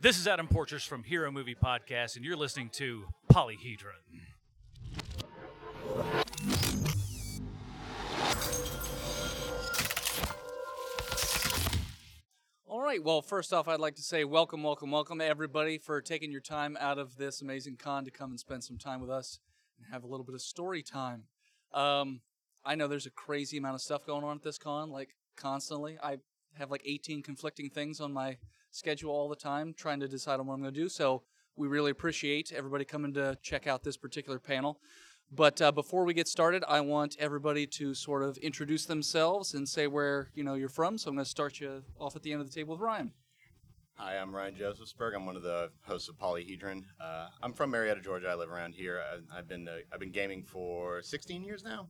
This is Adam Porchers from Hero Movie Podcast, and you're listening to Polyhedron. All right. Well, first off, I'd like to say welcome, welcome, welcome, everybody, for taking your time out of this amazing con to come and spend some time with us and have a little bit of story time. Um, I know there's a crazy amount of stuff going on at this con, like constantly. I have like 18 conflicting things on my schedule all the time, trying to decide on what I'm going to do. So we really appreciate everybody coming to check out this particular panel. But uh, before we get started, I want everybody to sort of introduce themselves and say where you know you're from. So I'm going to start you off at the end of the table with Ryan. Hi, I'm Ryan Josephsberg. I'm one of the hosts of Polyhedron. Uh, I'm from Marietta, Georgia. I live around here. I, I've been uh, I've been gaming for 16 years now.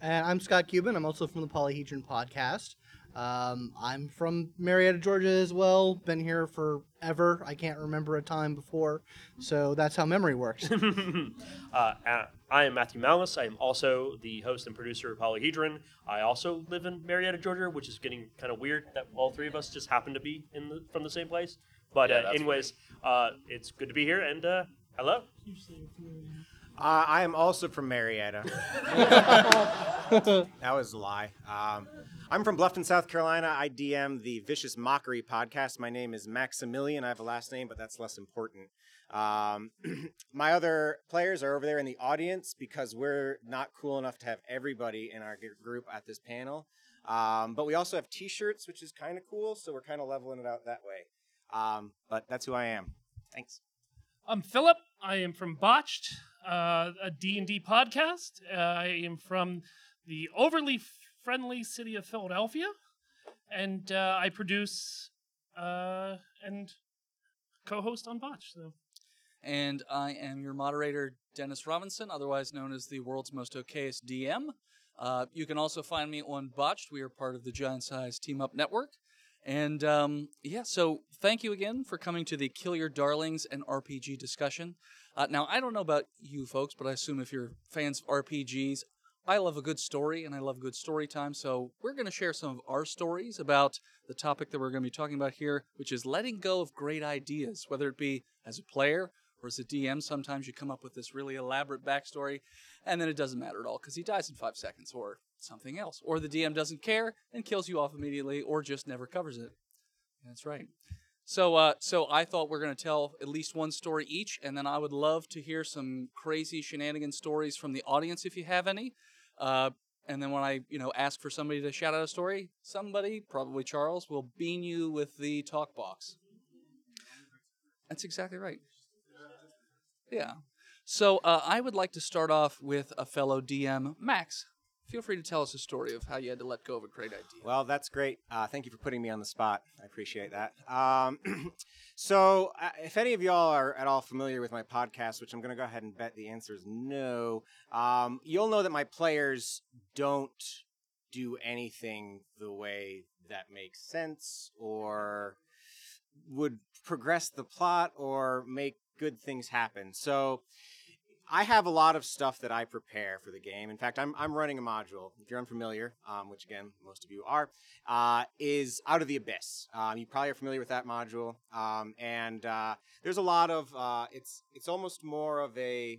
And I'm Scott Cuban. I'm also from the Polyhedron podcast. Um, I'm from Marietta, Georgia as well. Been here forever. I can't remember a time before. So that's how memory works. Uh, uh, I am Matthew Malice. I am also the host and producer of Polyhedron. I also live in Marietta, Georgia, which is getting kind of weird that all three of us just happen to be in the, from the same place. But Yeah, uh, anyways, uh, it's good to be here, and uh, hello. Uh, I am also from Marietta. that was a lie. Um, I'm from Bluffton, South Carolina. I DM the Vicious Mockery podcast. My name is Maximilian. I have a last name, but that's less important. Um, my other players are over there in the audience because we're not cool enough to have everybody in our group at this panel. Um, but we also have T-shirts, which is kind of cool. So we're kind of leveling it out that way. Um, but that's who I am. Thanks. I'm Philip. I am from Botched, uh, a D&D podcast. Uh, I am from the overly friendly city of Philadelphia, and uh, I produce uh, and co-host on Botch. So And I am your moderator, Dennis Robinson, otherwise known as the world's most okayest DM. Uh, you can also find me on Botched. We are part of the Giant Size Team Up Network. And um, yeah, so thank you again for coming to the Kill Your Darlings and RPG discussion. Uh, now, I don't know about you folks, but I assume if you're fans of RPGs, I love a good story and I love good story time. So we're going to share some of our stories about the topic that we're going to be talking about here, which is letting go of great ideas, whether it be as a player or as a DM. Sometimes you come up with this really elaborate backstory, and then it doesn't matter at all because he dies in five seconds or something else, or the DM doesn't care and kills you off immediately, or just never covers it. That's right. So, uh, so I thought we're going to tell at least one story each, and then I would love to hear some crazy shenanigan stories from the audience if you have any. Uh, and then when I, you know, ask for somebody to shout out a story, somebody, probably Charles, will bean you with the talk box. That's exactly right. Yeah. So uh, I would like to start off with a fellow DM, Max. Feel free to tell us a story of how you had to let go of a great idea. Well, that's great. Uh, thank you for putting me on the spot. I appreciate that. Um, so, uh, if any of y'all are at all familiar with my podcast, which I'm going to go ahead and bet the answer is no, um, you'll know that my players don't do anything the way that makes sense or would progress the plot or make good things happen. So, I have a lot of stuff that I prepare for the game. In fact, I'm, I'm running a module. If you're unfamiliar, um, which again most of you are, uh, is Out of the Abyss. Um, you probably are familiar with that module, um, and uh, there's a lot of uh, it's it's almost more of a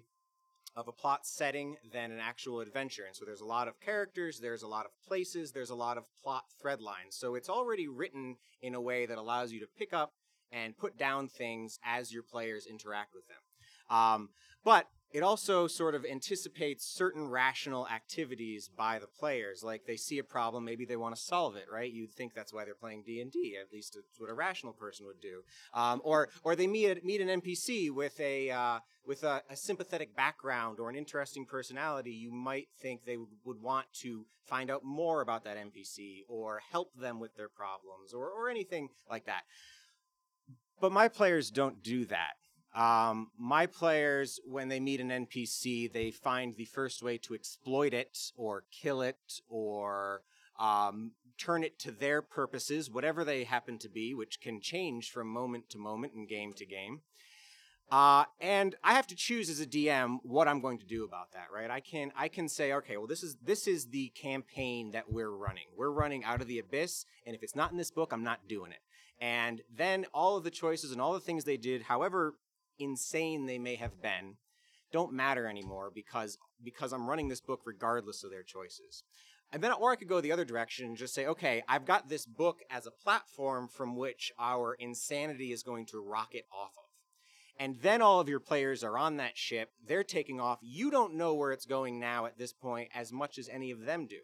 of a plot setting than an actual adventure. And so there's a lot of characters, there's a lot of places, there's a lot of plot thread lines. So it's already written in a way that allows you to pick up and put down things as your players interact with them. Um, but it also sort of anticipates certain rational activities by the players. Like they see a problem maybe they want to solve it right? You'd think that's why they're playing d&d at least it's what a rational person would do. Um, or or they meet meet an npc with a uh, with a, a sympathetic background or an interesting personality you might think they would, would want to find out more about that npc or help them with their problems or, or anything like that. But my players don't do that um, my players, when they meet an NPC, they find the first way to exploit it or kill it or um, turn it to their purposes, whatever they happen to be, which can change from moment to moment and game to game. Uh, and I have to choose as a DM what I'm going to do about that, right? I can I can say, okay, well, this is this is the campaign that we're running. We're running out of the abyss, and if it's not in this book, I'm not doing it. And then all of the choices and all the things they did, however insane they may have been, don't matter anymore because because I'm running this book regardless of their choices. And then or I could go the other direction and just say, okay, I've got this book as a platform from which our insanity is going to rocket off of. And then all of your players are on that ship, they're taking off. You don't know where it's going now at this point as much as any of them do.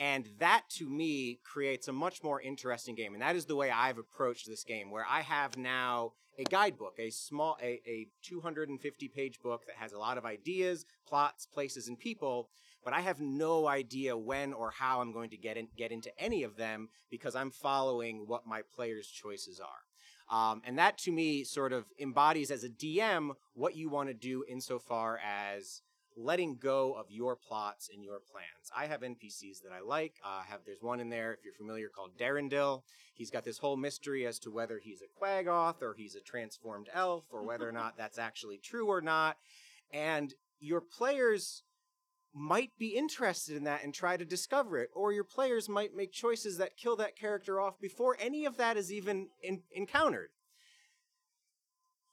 And that to me creates a much more interesting game. And that is the way I've approached this game, where I have now a guidebook, a small, a, a 250 page book that has a lot of ideas, plots, places, and people. But I have no idea when or how I'm going to get in, get into any of them because I'm following what my players' choices are. Um, and that to me sort of embodies as a DM what you want to do insofar as letting go of your plots and your plans. I have NPCs that I like. Uh, have there's one in there if you're familiar called Derendil. He's got this whole mystery as to whether he's a Quaggoth or he's a transformed elf or whether or not that's actually true or not. And your players might be interested in that and try to discover it, or your players might make choices that kill that character off before any of that is even in- encountered.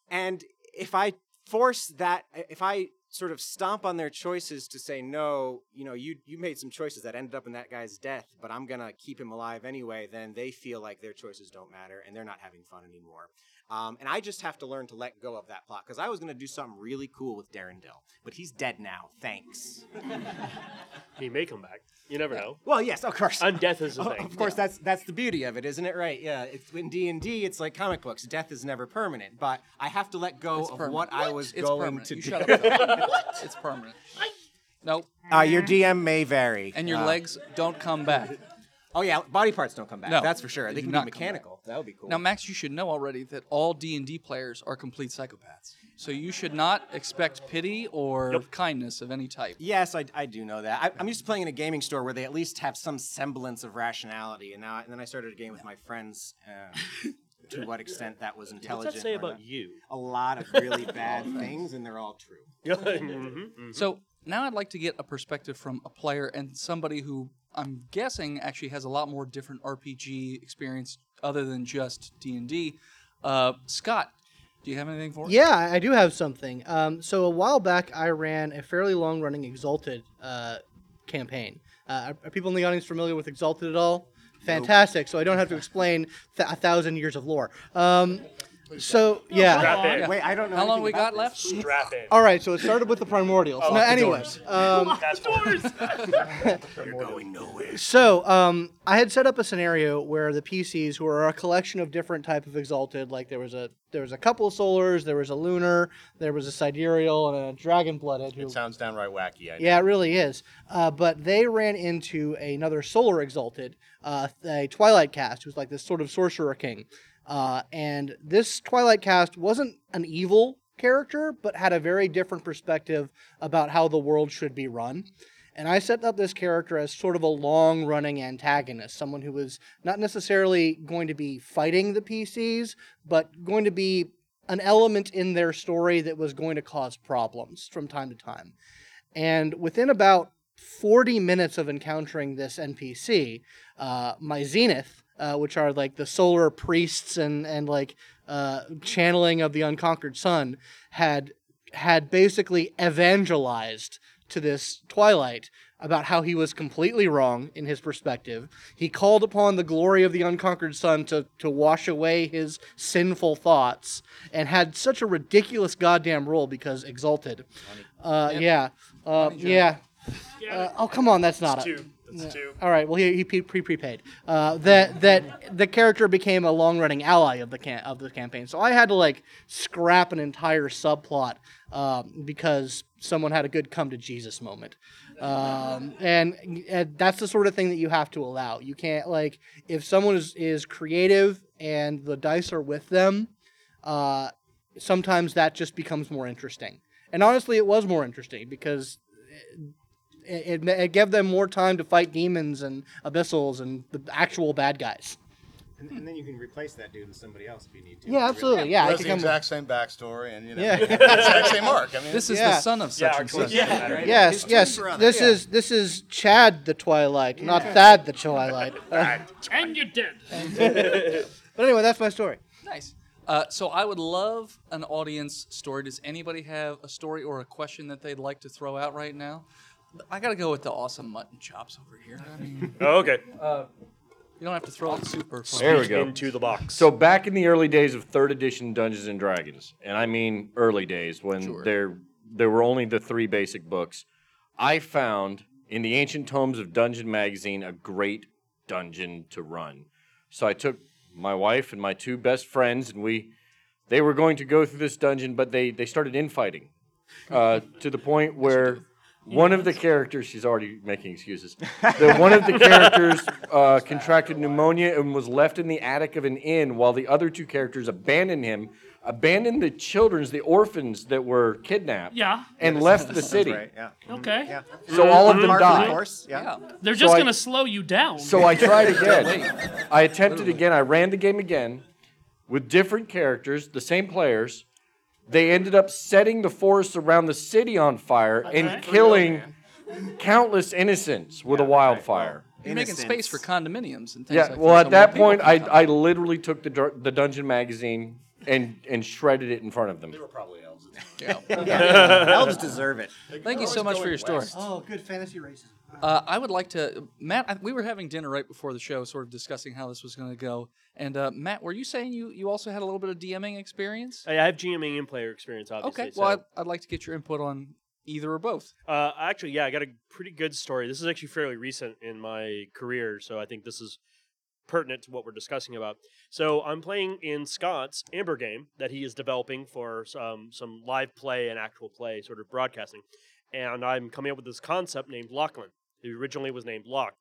And if I force that, if I sort of stomp on their choices to say no, you know, you you made some choices that ended up in that guy's death, but I'm gonna keep him alive anyway. Then they feel like their choices don't matter and they're not having fun anymore. Um, and I just have to learn to let go of that plot because I was gonna do something really cool with Derendil, but he's dead now. Thanks. He may come back. You never know. Well, yes, of course. And death is a Oh, thing. Of course, that's that's the beauty of it, isn't it? Right? Yeah. It's in D and D, it's like comic books. Death is never permanent, but I have to let go It's of permanent. what I was It's going permanent. to You do. shut up. Phil. It's permanent. Nope. Uh, your DM may vary, And your Uh, legs don't come back. Oh yeah, body parts don't come back. No, that's for sure. they They can not be mechanical. That would be cool. Now, Max, you should know already that all D and D players are complete psychopaths. So you should not expect pity or Yep. kindness of any type. Yes, I, I do know that. I, I'm used to playing in a gaming store where they at least have some semblance of rationality, and now and then I started a game with my friends. Uh, to what extent that was intelligent. What's intelligent? that say about not. you? A lot of really bad things, and they're all true. Mhm. So now I'd like to get a perspective from a player and somebody who I'm guessing actually has a lot more different RPG experience other than just D and D. Uh, Scott, do you have anything for us? Yeah, I do have something. Um, so a while back, I ran a fairly long-running Exalted uh, campaign. Uh, are, are people in the audience familiar with Exalted at all? Fantastic. So I don't have to explain th- a thousand years of lore. Um, so yeah. Strap in. Yeah. Wait, I don't know. How long anything we about got this. left? Strap in. All right. So it started with the primordials. Oh, no, the anyways, um, That's doors. So, um, I had set up a scenario where the PCs, who are a collection of different type of exalted, like there was a there was a couple of solars, there was a lunar, there was a sidereal, and a dragon blooded. Who, It sounds downright wacky. I know. yeah, it really is. Uh, but they ran into another solar exalted, uh, a Twilight caste, who's like this sort of sorcerer king. Uh, and this Twilight caste wasn't an evil character, but had a very different perspective about how the world should be run. And I set up this character as sort of a long running antagonist, someone who was not necessarily going to be fighting the PCs, but going to be an element in their story that was going to cause problems from time to time. And within about 40 minutes of encountering this NPC, uh, my Zenith, uh, which are like the solar priests and, and like uh, channeling of the unconquered sun, had had basically evangelized to this Twilight about how he was completely wrong in his perspective. He called upon the glory of the unconquered sun to, to wash away his sinful thoughts and had such a ridiculous goddamn role because exalted. Uh, Yeah. Uh, yeah. Uh, oh, come on, that's not it. Two. All right. Well, he, he pre pre prepaid. Uh, that that the character became a long running ally of the can- of the campaign. So I had to like scrap an entire subplot um, because someone had a good come to Jesus moment. Um, and, and that's the sort of thing that you have to allow. You can't like if someone is is creative and the dice are with them. Uh, sometimes that just becomes more interesting. And honestly, it was more interesting because it, it, it gave them more time to fight demons and abyssals and the actual bad guys. And, and then you can replace that dude with somebody else if you need to. Yeah, absolutely. Yeah, Well, I that's the come. exact same backstory, and you know, Yeah. the exact same arc. I mean, This is Yeah. the son of such Yeah, and such. yeah. Right? Yes, His yes. This Yeah. is this is Chad the Twilight, not Thad the Twilight. And you're dead. But anyway, that's my story. Nice. Uh, so I would love an audience story. Does anybody have a story or a question that they'd like to throw out right now? I gotta go with the awesome mutton chops over here. I mean, Oh, okay. you don't have to throw out super. fun. There we go. Into the box. So back in the early days of third edition Dungeons and Dragons, and I mean early days when Sure. there there were only the three basic books, I found in the ancient tomes of Dungeon magazine a great dungeon to run. So I took my wife and my two best friends, and we they were going to go through this dungeon, but they they started infighting uh, to the point where. One of the characters, she's already making excuses. The, one of the characters uh, contracted pneumonia and was left in the attic of an inn while the other two characters abandoned him, abandoned the children's, the orphans that were kidnapped, Yeah. and left the city. Right, yeah. Okay. Yeah. So all of them Par for the died. course, yeah. Yeah. They're just I- gonna slow you down. So I tried again. I attempted again. I ran the game again with different characters, the same players. They ended up setting the forests around the city on fire and Okay. killing countless innocents with a wildfire. You're making space for condominiums and things Yeah, like well, that. at so that point, I, I literally took the the dungeon magazine and and shredded it in front of them. They were probably elves. Yeah. Yeah. Elves deserve it. Thank you so much for your story. Oh, good fantasy racism. Uh, I would like to, Matt. I, we were having dinner right before the show, sort of discussing how this was going to go. And uh, Matt, were you saying you you also had a little bit of DMing experience? I have GMing and player experience, obviously. Okay. so- Well, I'd, I'd like to get your input on either or both. Uh, actually, yeah, I got a pretty good story. This is actually fairly recent in my career, so I think this is pertinent to what we're discussing about. So I'm playing in Scott's Amber game that he is developing for some some live play and actual play, sort of broadcasting, and I'm coming up with this concept named Lachlan, who originally was named Locke.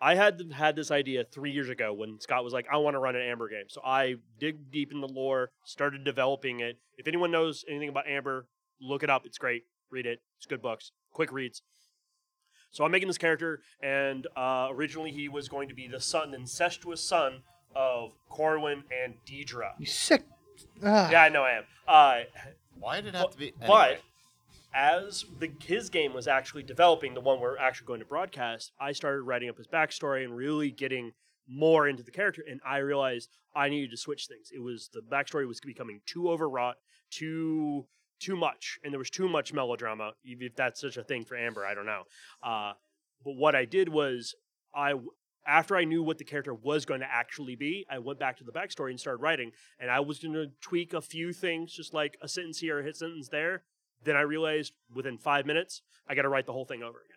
I had had this idea three years ago when Scott was like, "I want to run an Amber game." So I dig deep in the lore, started developing it. If anyone knows anything about Amber, look it up. It's great. Read it. It's good books. Quick reads. So I'm making this character, and uh, originally he was going to be the son, incestuous son of Corwin and Deirdre. You sick. Ah. Yeah, I know I am. Uh, Why did it have to be? but Anyway. As the his game was actually developing, the one we're actually going to broadcast, I started writing up his backstory and really getting more into the character. And I realized I needed to switch things. It was the backstory was becoming too overwrought, too too much, and there was too much melodrama. If that's such a thing for Amber, I don't know. Uh, but what I did was I. After I knew what the character was going to actually be, I went back to the backstory and started writing. And I was going to tweak a few things, just like a sentence here, a hit sentence there, then I realized within five minutes, I got to write the whole thing over again.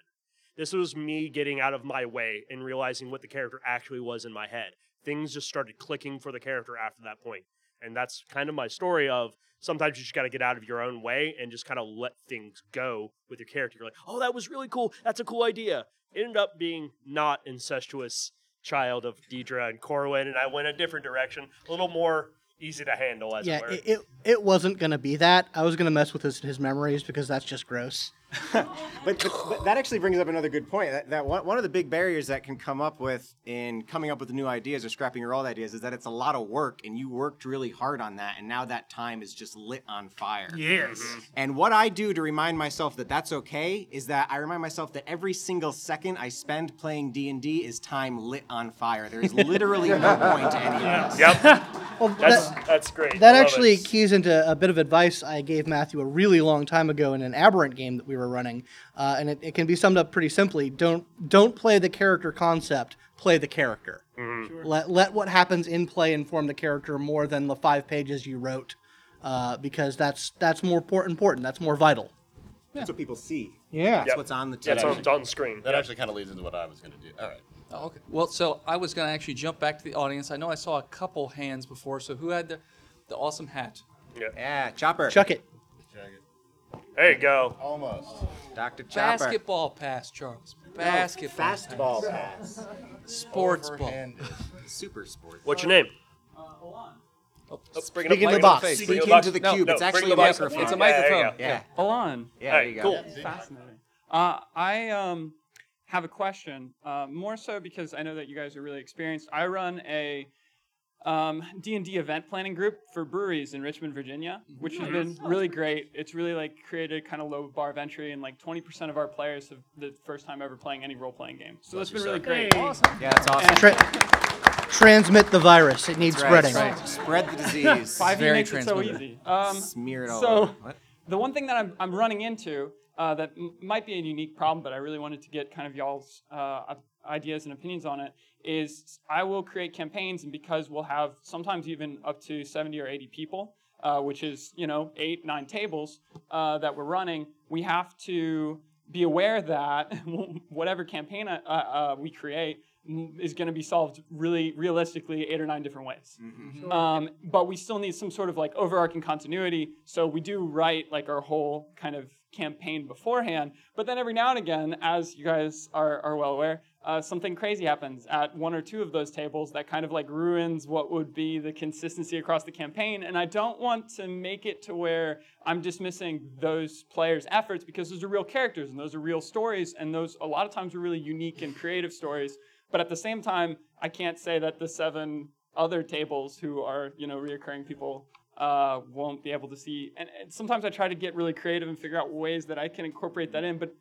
This was me getting out of my way and realizing what the character actually was in my head. Things just started clicking for the character after that point. And that's kind of my story of sometimes you just got to get out of your own way and just kind of let things go with your character. You're like, oh, that was really cool. That's a cool idea. It ended up being not incestuous child of Deirdre and Corwin, and I went a different direction, a little more easy to handle, as Yeah, it were. it, it, it wasn't going to be that. I was going to mess with his, his memories because that's just gross. But, but, but that actually brings up another good point. That, that one, one of the big barriers that can come up with in coming up with new ideas or scrapping your old ideas is that it's a lot of work, and you worked really hard on that, and now that time is just lit on fire. yes. Mm-hmm. And what I do to remind myself that that's okay is that I remind myself that every single second I spend playing D and D is time lit on fire. There is literally no point to any of this. Yep. Well, That's that, that's great. that love actually it. keys into a bit of advice I gave Matthew a really long time ago in an aberrant game that we were running, uh, and it, it can be summed up pretty simply: don't don't play the character concept, play the character. Mm-hmm. Let let what happens in play inform the character more than the five pages you wrote, uh, because that's that's more important. That's more vital. That's what people see. Yeah. That's Yep. what's on the Yeah, TV. it's on, on screen. That Yep. actually kind of leads into what I was going to do. All right. Oh, okay. Well, so I was going to actually jump back to the audience. I know I saw a couple hands before. So who had the, the awesome hat? Yeah. Yeah, Chopper. Chuck it. There you go. Almost. Dr. Chopper. Basketball pass, Charles. Basketball. Fastball pass. pass. Sports ball. Overhanded. Super sport. What's your name? Oh, Bring Speak it in up, the bring it up box. face. Speak Bring it into the No, cube. no, it's bring actually the a box. microphone. It's a Yeah, there you microphone. go. Yeah. Full on. Yeah, All there you go. cool. Fascinating. Uh, I um, have a question, uh, more so because I know that you guys are really experienced. I run a um, D&D event planning group for breweries in Richmond, Virginia, which has been really great. It's really like created kind of low bar of entry, and like 20% of our players have the first time ever playing any role-playing game. So that's been really great. Hey. Yeah, that's awesome. Tra- transmit the virus. It needs That's right, spreading. that's right. Spread the disease. Five Very makes it so transmitter. easy. Um, Smear it all so over. What? the one thing that I'm, I'm running into uh, that m- might be a unique problem, but I really wanted to get kind of y'all's uh, ideas and opinions on it, is I will create campaigns, and because we'll have sometimes even up to 70 or 80 people, uh, which is you know eight nine tables uh, that we're running, we have to be aware that whatever campaign uh, uh, we create is going to be solved really realistically eight or nine different ways. Um, but we still need some sort of like overarching continuity. So we do write like our whole kind of campaign beforehand. But then every now and again, as you guys are, are well aware, uh, something crazy happens at one or two of those tables that kind of like ruins what would be the consistency across the campaign. And I don't want to make it to where I'm dismissing those players' efforts because those are real characters and those are real stories. And those a lot of times are really unique and creative stories. But at the same time, I can't say that the seven other tables who are, you know, reoccurring people uh, won't be able to see. And, and sometimes I try to get really creative and figure out ways that I can incorporate that in. But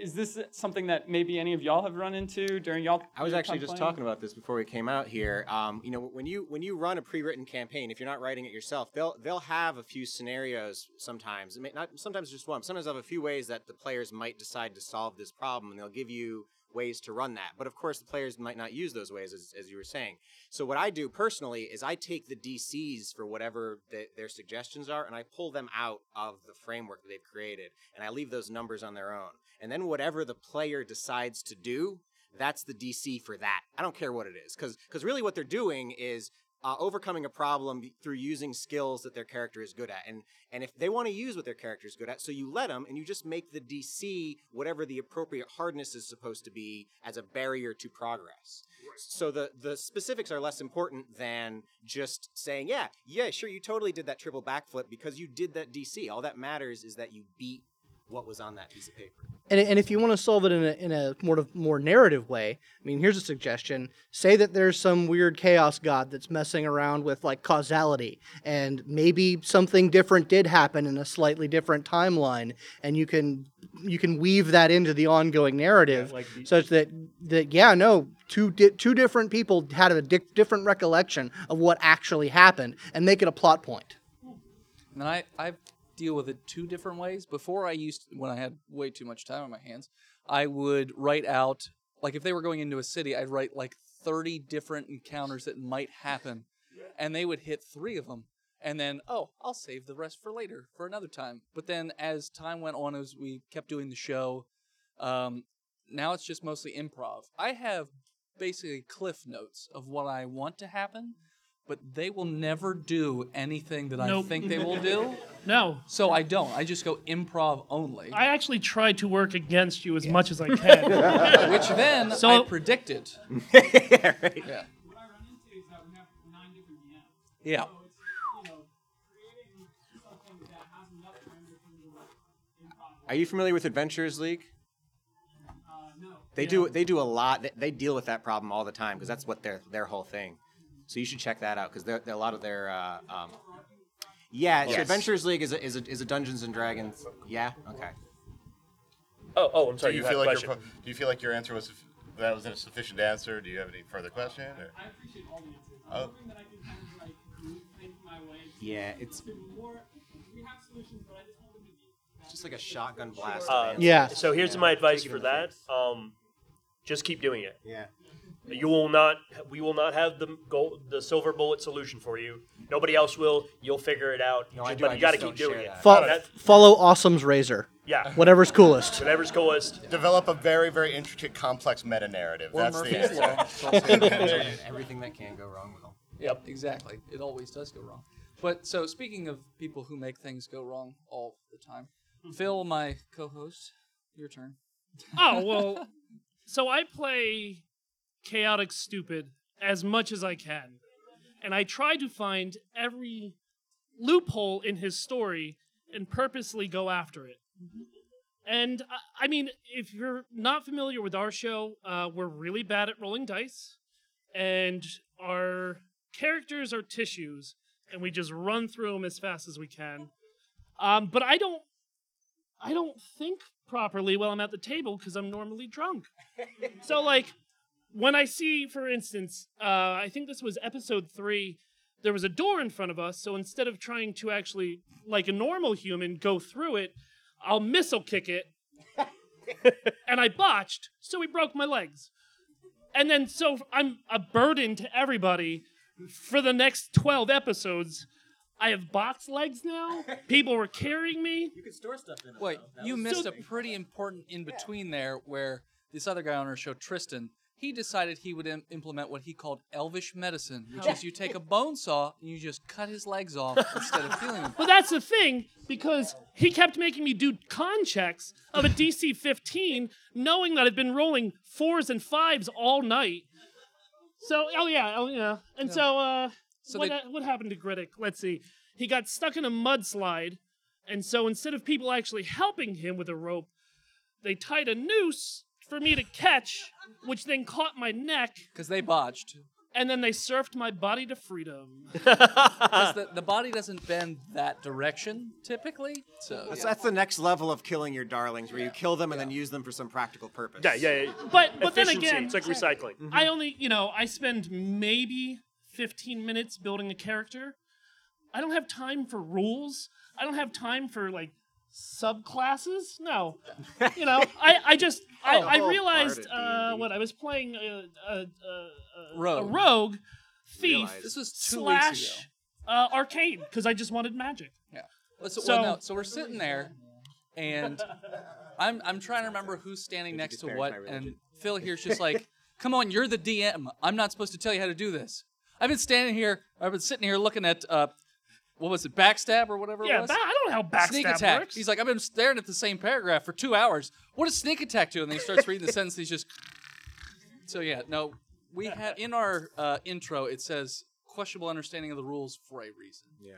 is this something that maybe any of y'all have run into during y'all? I was actually just talking about this before we came out here. Um, you know, when you when you run a pre-written campaign, if you're not writing it yourself, they'll they'll have a few scenarios sometimes. It may, not sometimes just one. Sometimes they'll have a few ways that the players might decide to solve this problem, and they'll give you ways to run that. But of course, the players might not use those ways, as, as you were saying. So what I do personally is I take the DCs for whatever the, their suggestions are, and I pull them out of the framework that they've created, and I leave those numbers on their own. And then whatever the player decides to do, that's the DC for that. I don't care what it is, because really what they're doing is uh, overcoming a problem through using skills that their character is good at. And and if they want to use what their character is good at, so you let them, and you just make the DC whatever the appropriate hardness is supposed to be as a barrier to progress. So the the specifics are less important than just saying, yeah, yeah, sure, you totally did that triple backflip because you did that DC. All that matters is that you beat what was on that piece of paper. And, and if you want to solve it in a, in a more of, more narrative way, I mean, here's a suggestion: say that there's some weird chaos god that's messing around with like causality, and maybe something different did happen in a slightly different timeline, and you can you can weave that into the ongoing narrative, like the- such that that yeah, no, two di- two different people had a di- different recollection of what actually happened, and make it a plot point. And I, I deal with it two different ways. Before I used, when I had way too much time on my hands, I would write out, like if they were going into a city, I'd write like 30 different encounters that might happen. And they would hit three of them. And then, oh, I'll save the rest for later, for another time. But then as time went on, as we kept doing the show, um, now it's just mostly improv. I have basically cliff notes of what I want to happen, but they will never do anything that I think they will do. No, So I don't. I just go improv only. I actually try to work against you as much as I can. which then So- I predicted. yeah, right. Yeah. What I run into is that we have nine different DMs. Yeah. So it's, you know, creating something that has enough time to kind of like improv. Are you familiar with Adventurers League? Uh, no. They do they do a lot. They, they deal with that problem all the time because that's what their their whole thing. So you should check that out because they're, they're a lot of their. Uh, um, yeah, so Yes. Adventurers League is a, is a is a Dungeons and Dragons. Yeah. Okay. Oh, oh, I'm Do sorry. you you had feel a like question. your do you feel like your answer was that was a sufficient answer? Do you have any further question? Or? I appreciate all the answers. I'm Oh. hoping that I can kind of like think my way. Yeah, it's to more. We have solutions, but I just want them to be. just like a shotgun blast. Uh. Yeah. So here's Yeah, my advice for that. Um, just keep doing it. Yeah. You will not. We will not have the gold, the silver bullet solution for you. Nobody else will. You'll figure it out. No, I do, but I you got to just keep don't doing share it. that. Fo- That- follow Awesome's razor, yeah. whatever's coolest. Whatever's coolest. Develop a very very intricate complex meta narrative. Or That's the Murphy's answer. Law. Everything that can go wrong will. Yep, exactly. It always does go wrong. But so speaking of people who make things go wrong all the time, mm-hmm. Phil, my co-host, your turn. oh well, so I play chaotic stupid as much as I can, and I try to find every loophole in his story and purposely go after it. And I- I mean, if you're not familiar with our show, uh, we're really bad at rolling dice, and our characters are tissues, and we just run through them as fast as we can. Um, but I don't, I don't think properly while I'm at the table because I'm normally drunk. so like, when I see, for instance, uh, I think this was episode three, there was a door in front of us. So instead of trying to actually, like a normal human, go through it, I'll missile kick it. and I botched, so he broke my legs. And then, so I'm a burden to everybody for the next 12 episodes. I have box legs now. People were carrying me. You could store stuff in Wait, you missed a pretty important in between there where this other guy on our show, Tristan, he decided he would Im- implement what he called elvish medicine, which is you take a bone saw and you just cut his legs off instead of healing them. But that's the thing, because he kept making me do con checks of a DC 15, knowing that I'd been rolling fours and fives all night. So, oh yeah, oh yeah. And so, uh, So what, they- ha- what happened to Griddick? Let's see. He got stuck in a mudslide, and so instead of people actually helping him with a rope, they tied a noose for me to catch, which then caught my neck, Because they botched. and then they surfed my body to freedom. Because the, the body doesn't bend that direction typically. So That's, yeah. that's the next level of killing your darlings, where you kill them and then use them for some practical purpose. Yeah, yeah. yeah. But but then Efficiency. again, it's like recycling. I mm-hmm. only, you know, I spend maybe 15 minutes building a character. I don't have time for rules. I don't have time for like subclasses. No, you know, I, I just I, Oh, I realized part uh, what I was playing a, a, a, a, Rogue. a rogue thief This was two slash uh, arcade because I just wanted magic. Yeah. Well, So, So- well, no, so we're sitting there, and I'm I'm trying to remember who's standing next to what, and. Phil here's just like, "Come on, you're the DM. I'm not supposed to tell you how to do this. I've been standing here. I've been sitting here looking at uh, what was it, backstab or whatever it Yeah, was? ba- I don't know how backstab sneak attack. works. He's like, I've been staring at the same paragraph for two hours. What does sneak attack do? And then he starts reading the sentence. He's just. So yeah, no, we had in our uh, intro. It says questionable understanding of the rules for a reason. Yeah.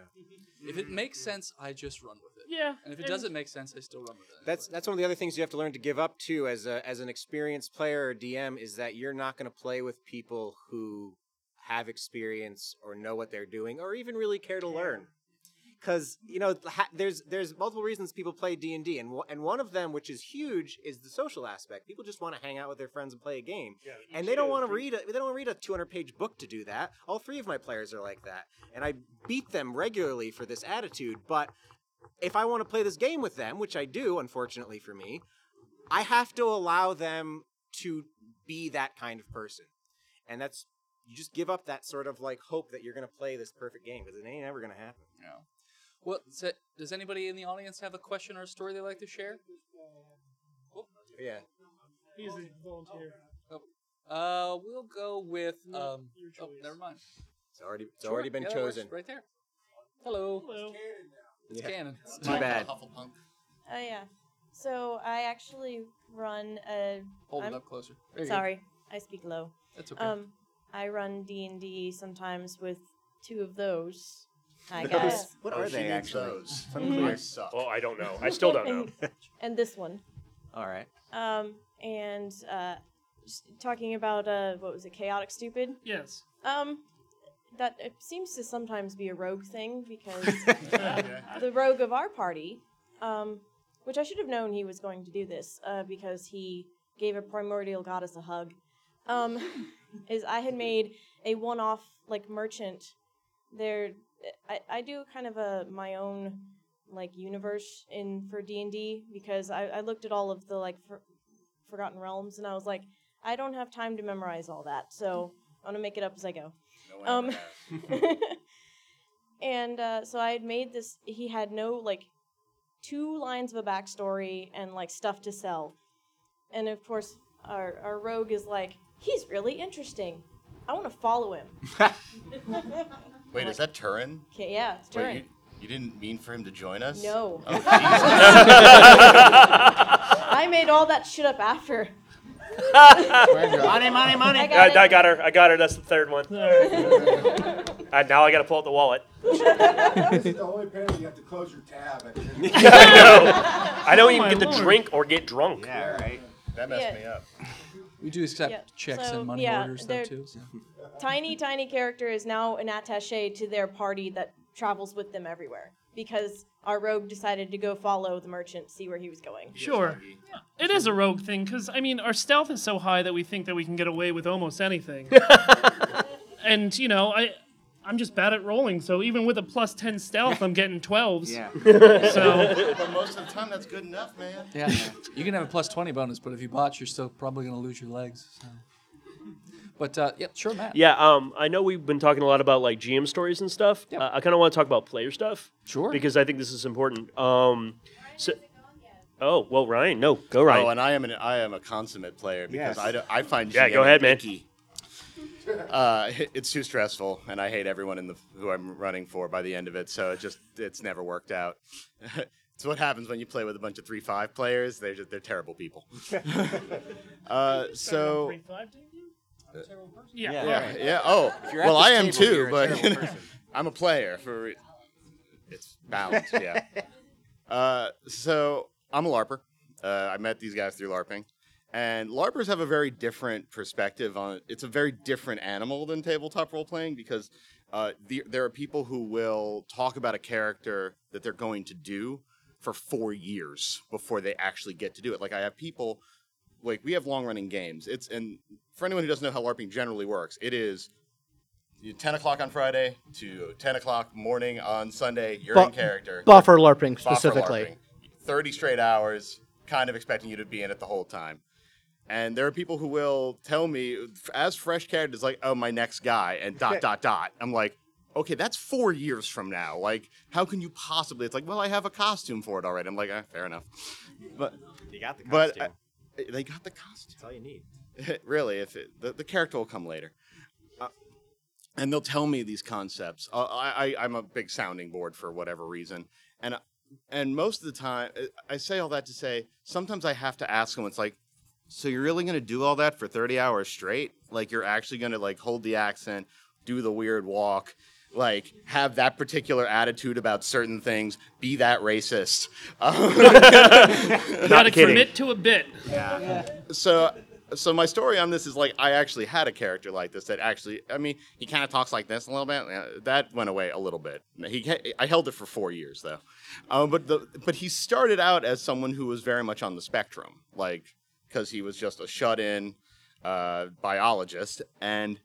If it makes sense, I just run with it. yeah, And if it doesn't make sense, I still run with it. That's that's one of the other things you have to learn to give up to as a as an experienced player or DM is that you're not going to play with people who have experience or know what they're doing or even really care to learn. Because you know, ha- there's there's multiple reasons people play D and D, and and one of them, which is huge, is the social aspect. People just want to hang out with their friends and play a game, and they don't want to read a they don't want to read a 200 page book to do that. All three of my players are like that, and I beat them regularly for this attitude. But if I want to play this game with them, which I do, unfortunately for me, I have to allow them to be that kind of person. And that's you just give up that sort of like hope that you're going to play this perfect game because it ain't ever going to happen. Yeah. Well, so, does anybody in the audience have a question or a story they'd like to share? Yeah. He's a volunteer. Uh, we'll go with um. Oh, never mind. It's already it's Sure, already been yeah, chosen. Right there. Hello. Hello. It's Yeah. canon. Too bad. Oh yeah. So I actually run a. Hold I'm- it up closer. There you go. Sorry, I speak low. That's okay. Um, I run D and D sometimes with two of those. I Those- guys. What Oh, are she they needs actually? those. It's unclear. I suck. Oh, I don't know. I still don't know. and, and this one. All right. Um, and uh, just talking about uh, what was it, chaotic stupid? Yes. Um, that it seems to sometimes be a rogue thing because the rogue of our party, um, which I should have known he was going to do this uh, because he gave a primordial goddess a hug. Um, is I had made a one-off like merchant. There, I, I do kind of a my own like universe in for D and D because I, I looked at all of the like for, Forgotten Realms and I was like, I don't have time to memorize all that, so I'm gonna make it up as I go. No Um, and uh, so I had made this. He had no like two lines of a backstory and like stuff to sell, and of course our our rogue is like, he's really interesting. I want to follow him. Wait, is that Turin? Okay, yeah, it's turn. Wait, you, you didn't mean for him to join us? No. Oh, Jesus. I made all that shit up after. money, money, money. I I, got I it. got her. I got her. That's the third one. and now I got to pull out the wallet. This is the only parent you have to close your tab. at the. I know. I don't Oh even my get to drink or get drunk. Yeah, right. that messed Yeah. me up. We do accept yeah, checks so, and money yeah, orders though too. So. Tiny, tiny character is now an attaché to their party that travels with them everywhere because our rogue decided to go follow the merchant, see where he was going. Sure. It is a rogue thing because I mean our stealth is so high that we think that we can get away with almost anything. and you know I. I'm just bad at rolling, so even with a plus ten stealth, I'm getting twelves. Yeah. So but most of the time, that's good enough, man. Yeah, you can have a plus twenty bonus, but if you botch, you're still probably going to lose your legs. So. But uh, yeah, sure, Matt. Yeah, um, I know we've been talking a lot about like GM stories and stuff. Uh, I kind of want to talk about player stuff. Sure. Because I think this is important. Um, so, oh well, Ryan, no, go Ryan. Oh, and I am an I am a consummate player because Yes. I, don't- I find Yeah, go GMing ahead, man. icky. Uh, it's too stressful, and I hate everyone in the who I'm running for by the end of it. So it just it's never worked out. it's what happens when you play with a bunch of three five players. They're just, they're terrible people. uh, so Yeah. yeah, well- yeah. Oh, If you're at well, I am table, too, you're but terrible person. I'm a player for. It's balanced, yeah. Uh, so I'm a LARPer. Uh, I met these guys through LARPing, and LARPers have a very different perspective on. It. It's a very different animal than tabletop role playing because uh, the, there are people who will talk about a character that they're going to do for four years before they actually get to do it. Like I have people, like we have long running games. It's and for anyone who doesn't know how LARPing generally works, it is 10 o'clock on Friday to 10 o'clock morning on Sunday. You're in Bu- character. boffer LARPing Boffer specifically. LARPing. 30 straight hours, kind of expecting you to be in it the whole time. And there are people who will tell me, as fresh characters, like, oh, my next guy, and dot, dot, dot. I'm like, okay, that's four years from now. Like, how can you possibly? It's like, well, I have a costume for it already. I'm like, eh, fair enough. But You got the but costume. uh, they got the costume. That's all you need. really, if it, the, the character will come later. Uh, and they'll tell me these concepts. Uh, I, I, I'm a big sounding board for whatever reason. And, and most of the time, uh, I say all that to say, sometimes I have to ask them, it's like, so you're really going to do all that for 30 hours straight? Like, you're actually going to, like, hold the accent, do the weird walk, like, have that particular attitude about certain things, be that racist. You gotta commit to a bit. Yeah. so so my story on this is like I actually had a character like this that actually I mean he kind of talks like this a little bit that went away a little bit he I held it for four years though um, but the but he started out as someone who was very much on the spectrum like because he was just a shut in uh, biologist and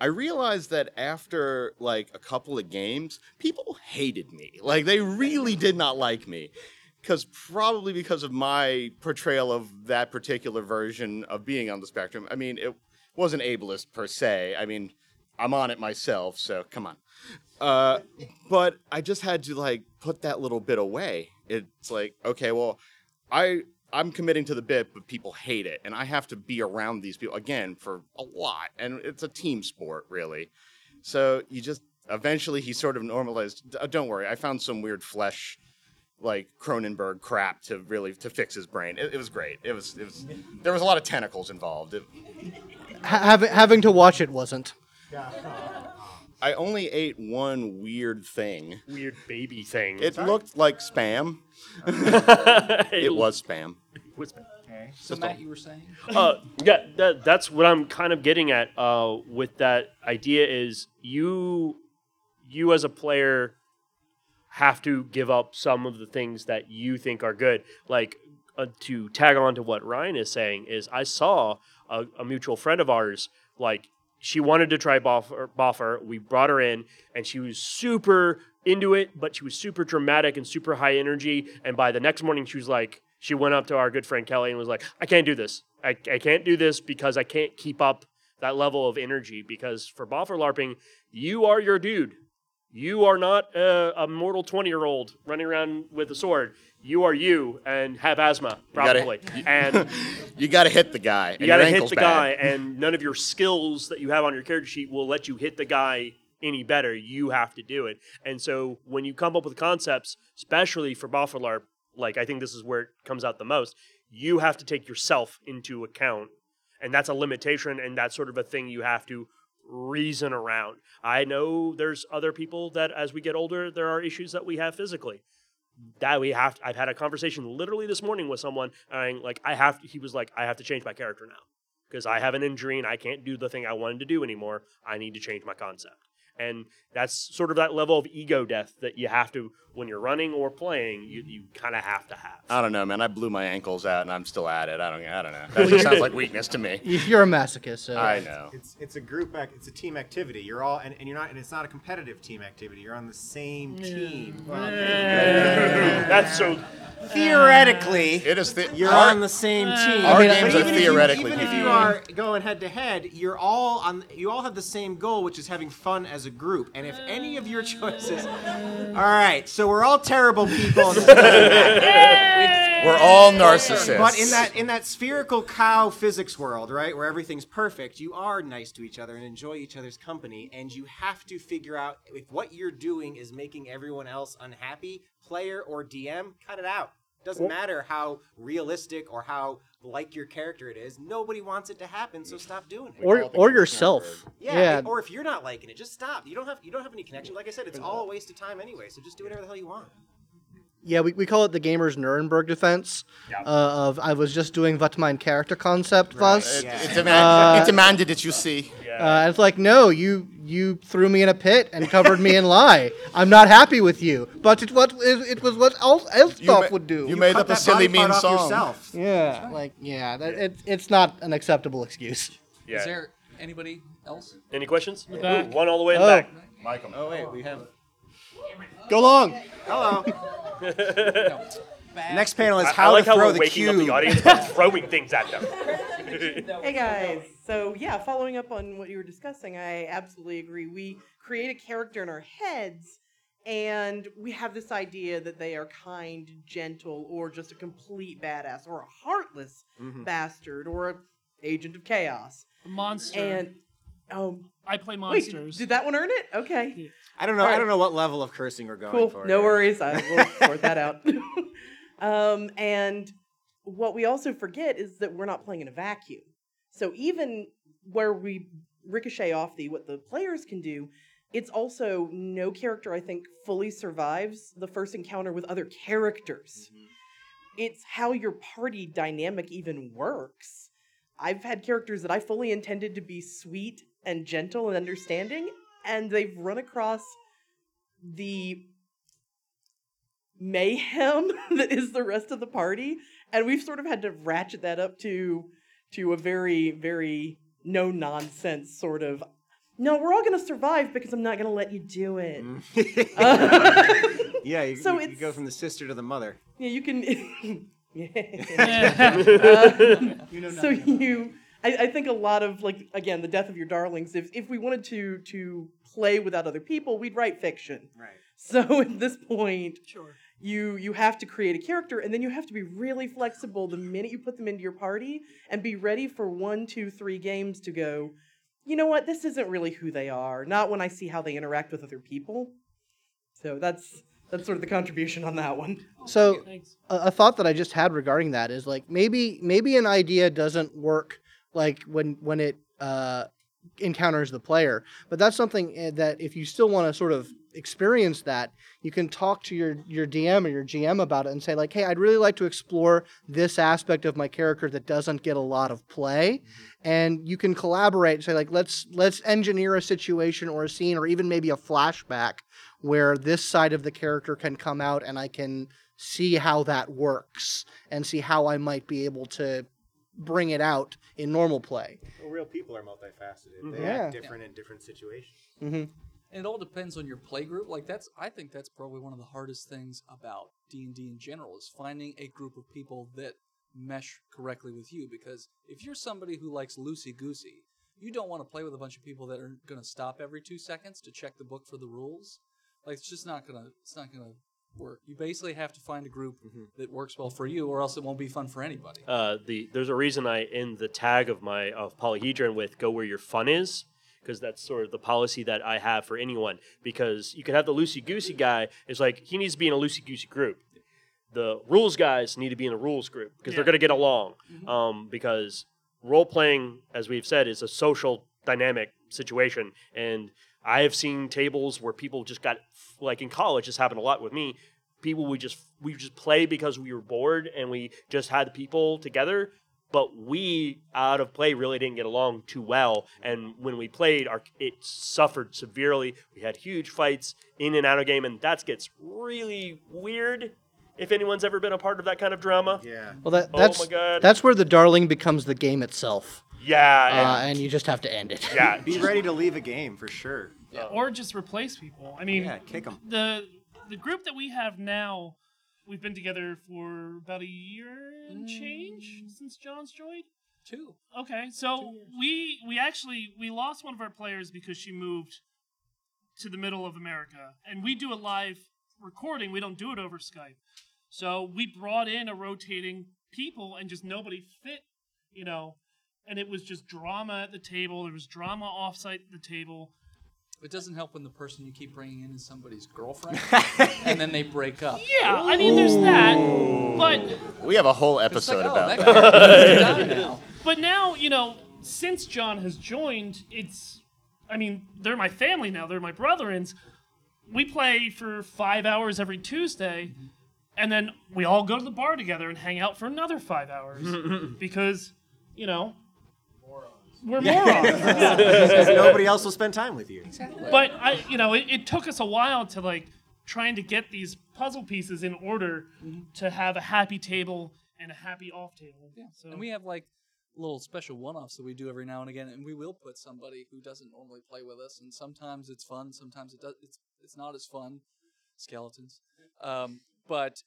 I realized that after like a couple of games people hated me like they really did not like me because probably because of my portrayal of that particular version of being on the spectrum. I mean, it wasn't ableist per se. I mean, I'm on it myself, so come on. Uh, but I just had to like put that little bit away. It's like, okay, well, I I'm committing to the bit, but people hate it, and I have to be around these people again for a lot, and it's a team sport, really. So you just eventually he sort of normalized. Don't worry, I found some weird flesh like Cronenberg crap to really to fix his brain. It, it was great. It was it was there was a lot of tentacles involved. It, Ha- having having to watch it wasn't. I only ate one weird thing. Weird baby thing. It looked like spam. it was spam. Was- So Matt, you were saying? uh, yeah, that, that's what I'm kind of getting at uh, with that idea is you, you as a player, have to give up some of the things that you think are good. Like uh, to tag on to what Ryan is saying is, I saw a, a mutual friend of ours like she wanted to try Boffer, Boffer. We brought her in, and she was super into it, but she was super dramatic and super high energy. And by the next morning, she was like, she went up to our good friend Kelly and was like, I can't do this. I, I can't do this because I can't keep up that level of energy. Because for Boffer LARPing, you are your dude. You are not a, a mortal 20 year old running around with a sword. You are you and have asthma, You gotta- probably. and You got to hit the guy. you got to hit the bad. guy, and none of your skills that you have on your character sheet will let you hit the guy any better. You have to do it. And so when you come up with concepts, especially for Boffer LARP, like I think this is where it comes out the most, you have to take yourself into account. And that's a limitation, and that's sort of a thing you have to reason around. I know there's other people that as we get older, there are issues that we have physically that we have I've had a conversation literally this morning with someone and like I have he was like I have to change my character now because I have an injury and I can't do the thing I wanted to do anymore. I need to change my concept. And that's sort of that level of ego death that you have to when you're running or playing. You, you kind of have to have. I don't know, man. I blew my ankles out and I'm still at it. I don't. I don't know. That just sounds like weakness to me. You're a masochist, so I know. It's it's a group act. It's a team activity. You're all and, and you're not and it's not a competitive team activity. You're on the same team. That's so. Theoretically, It is. The, you're our- on the same team. Our But games are even if you- theoretically even if you are going head to head, you're all on. You all have the same goal, which is having fun as a group. And if any of your choices, all right, so we're all terrible people. We're all narcissists. But in that in that spherical cow physics world, right, where everything's perfect, you are nice to each other and enjoy each other's company, and you have to figure out if what you're doing is making everyone else unhappy, player or DM, cut it out. Doesn't matter how realistic or how like your character it is. Nobody wants it to happen, so stop doing it. or or yourself. yeah, yeah. or if you're not liking it, just stop. You don't have you don't have any connection. Like I said, it's all a waste of time anyway. So just do whatever the hell you want. Yeah, we, we call it the gamer's Nuremberg defense. Yeah. Uh, of I was just doing what my character concept was. It, Yeah. it, demand, Uh, it demanded that you see. Uh, it's like, no, you you threw me in a pit and covered me in lye. I'm not happy with you, but it what it, it was what El- Elstoff ma- would do. you made up a silly mean off song. yourself. yeah, like yeah, that, it, it's not an acceptable excuse. Yeah. Is there anybody else? Any questions? back. Ooh, one all the way in Oh. the back. Michael. Oh wait, we have. Go long. Hello. Next panel is I, I how like to how throw we're the waking cube. up the audience by throwing things at them. Hey guys. So yeah, following up on what you were discussing, I absolutely agree. We create a character in our heads and we have this idea that they are kind, gentle, or just a complete badass, or a heartless Mhm. bastard, or an agent of chaos. Monster. And oh, I play wait, monsters. did that one earn it? Okay, I don't know. I don't know what level of cursing we're going cool. for. No here. worries. I will sort that out. um, and what we also forget is that we're not playing in a vacuum. So even where we ricochet off the what the players can do, it's also no character I think fully survives the first encounter with other characters. Mm-hmm. It's how your party dynamic even works. I've had characters that I fully intended to be sweet and gentle and understanding, and they've run across the mayhem that is the rest of the party and we've sort of had to ratchet that up to to a very very no nonsense sort of no we're all going to survive because i'm not going to let you do it Uh, yeah, you, So you, you go from the sister to the mother. yeah you can yeah. You know so you I, I think a lot of like again the death of your darlings if, if we wanted to to play without other people we'd write fiction Right. so at this point Sure. You you have to create a character and then you have to be really flexible the minute you put them into your party and be ready for one two three games to go you know what? This isn't really who they are not when i see how they interact with other people. So that's that's sort of the contribution on that one. So a, a thought that I just had regarding that is like maybe maybe an idea doesn't work like when when it uh, encounters the player, but that's something eh, that if you still want to sort of experience that, you can talk to your your DM or your GM about it and say like, hey, I'd really like to explore this aspect of my character that doesn't get a lot of play, and you can collaborate and say like, let's let's engineer a situation or a scene or even maybe a flashback where this side of the character can come out and I can see how that works and see how I might be able to bring it out in normal play. Well, real people are multifaceted. They Yeah. act different in different situations. hmm And it all depends on your play group. Like that's, I think that's probably one of the hardest things about D and D in general is finding a group of people that mesh correctly with you. Because if you're somebody who likes loosey goosey, you don't want to play with a bunch of people that are going to stop every two seconds to check the book for the rules. Like it's just not gonna, it's not gonna work. You basically have to find a group that works well for you, or else it won't be fun for anybody. Uh, the there's a reason I end the tag of my of polyhedron with "Go where your fun is." Because that's sort of the policy that I have for anyone. Because you can have the loosey goosey guy. It's like he needs to be in a loosey goosey group. The rules guys need to be in a rules group because they're going to get along. Um, because role playing, as we've said, is a social dynamic situation, and I have seen tables where people just got like in college. This happened a lot with me. People we just we just play because we were bored and we just had people together. But we out of play really didn't get along too well. And when we played, our it suffered severely. We had huge fights in and out of game, and that gets really weird. If anyone's ever been a part of that kind of drama, yeah. Well, that, Oh that's my God. that's where the darling becomes the game itself. Yeah, uh, and you just have to end it. Yeah, Be ready to leave a game for sure. Or just replace people. I mean, Yeah, them. The the group that we have now, we've been together for about a year and mm. change since John's joined. Two. Okay, so we we actually we lost one of our players because she moved to the middle of America, and we do a live recording. We don't do it over Skype. So we brought in a rotating people, and just nobody fit, you know. And it was just drama at the table. There was drama offsite at the table. It doesn't help when the person you keep bringing in is somebody's girlfriend, and then they break up. Yeah, I mean, there's that, but We have a whole It's episode like, oh, about that that. guy needs to now. But now, you know, since John has joined, it's. I mean, they're my family now. They're my brother-ins. We play for five hours every Tuesday, and then we all go to the bar together and hang out for another five hours because, you know, we're morons. Because nobody else will spend time with you. Exactly. But I, you know, it, it took us a while to like trying to get these puzzle pieces in order to have a happy table and a happy off table. Yeah. So And we have like little special one-offs that we do every now and again, and we will put somebody who doesn't normally play with us, and sometimes it's fun, sometimes it does. It's it's not as fun. Skeletons, um, but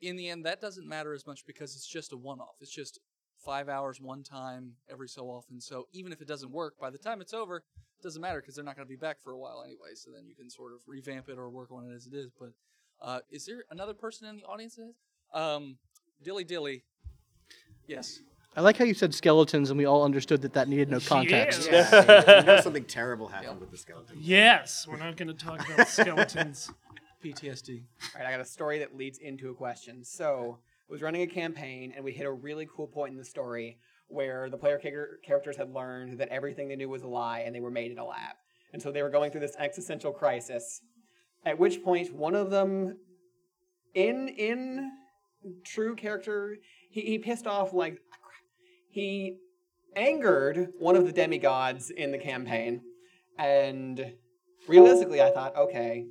in the end, that doesn't matter as much because it's just a one-off. It's just five hours one time every so often. So even if it doesn't work, by the time it's over, it doesn't matter because they're not going to be back for a while anyway. So then you can sort of revamp it or work on it as it is. But uh, is there another person in the audience? That is? Um, Dilly Dilly. Yes. I like how you said skeletons, and we all understood that that needed no context. Yeah. you know something terrible happened with the skeleton. Yes, we're not going to talk about skeletons. PTSD. All right, I got a story that leads into a question. So, I was running a campaign, and we hit a really cool point in the story where the player characters had learned that everything they knew was a lie, and they were made in a lab. And so they were going through this existential crisis. At which point, one of them, in in true character, he, he pissed off like ah, he angered one of the demigods in the campaign, and realistically, I thought, okay,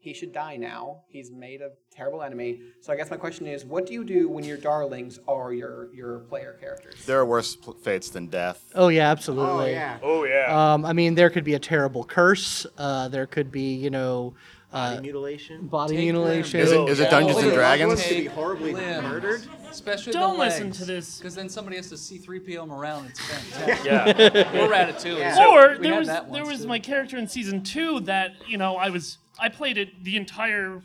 he should die now. He's made a terrible enemy. So I guess my question is, what do you do when your darlings are your your player characters? There are worse pl- fates than death. Oh yeah, absolutely. Oh yeah. Oh Um, I mean, there could be a terrible curse. Uh, there could be, you know, uh, Body mutilation. body Take mutilation. Is it, is it Dungeons Oh, and yeah. Dragons? to be horribly Limbs. murdered. Especially Don't the listen to this. because then somebody has to C3PO them around. It's fantastic. Yeah. Or Ratatouille. Yeah. So or we there had was that there was too. my character in season two that you know I was I played it the entire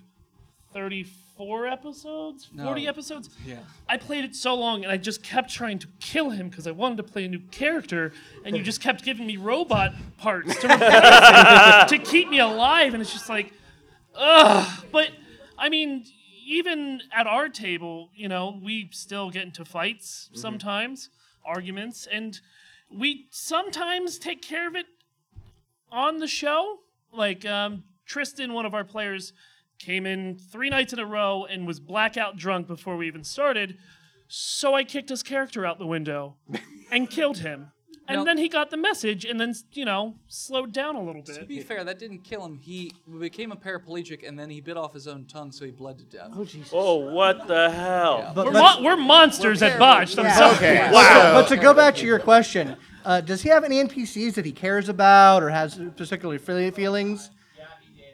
thirty four episodes, No. forty episodes. Yeah. I played it so long and I just kept trying to kill him because I wanted to play a new character, and you just kept giving me robot parts to replace him to keep me alive, and it's just like, ugh. But I mean, even at our table, you know, we still get into fights sometimes, arguments, and we sometimes take care of it on the show. Like um, Tristan, one of our players, came in three nights in a row and was blackout drunk before we even started. So I kicked his character out the window and killed him. And Now- then he got the message and then, you know, slowed down a little bit. To bit. be fair, that didn't kill him. He became a paraplegic, and then he bit off his own tongue, so he bled to death. Oh Jesus. Oh, what the hell? But We're, let's- mon- we're monsters We're at Botched. I'm sorry. Okay. But to- Wow. But to go back to your question, uh, does he have any NPCs that he cares about or has particular feel- feelings?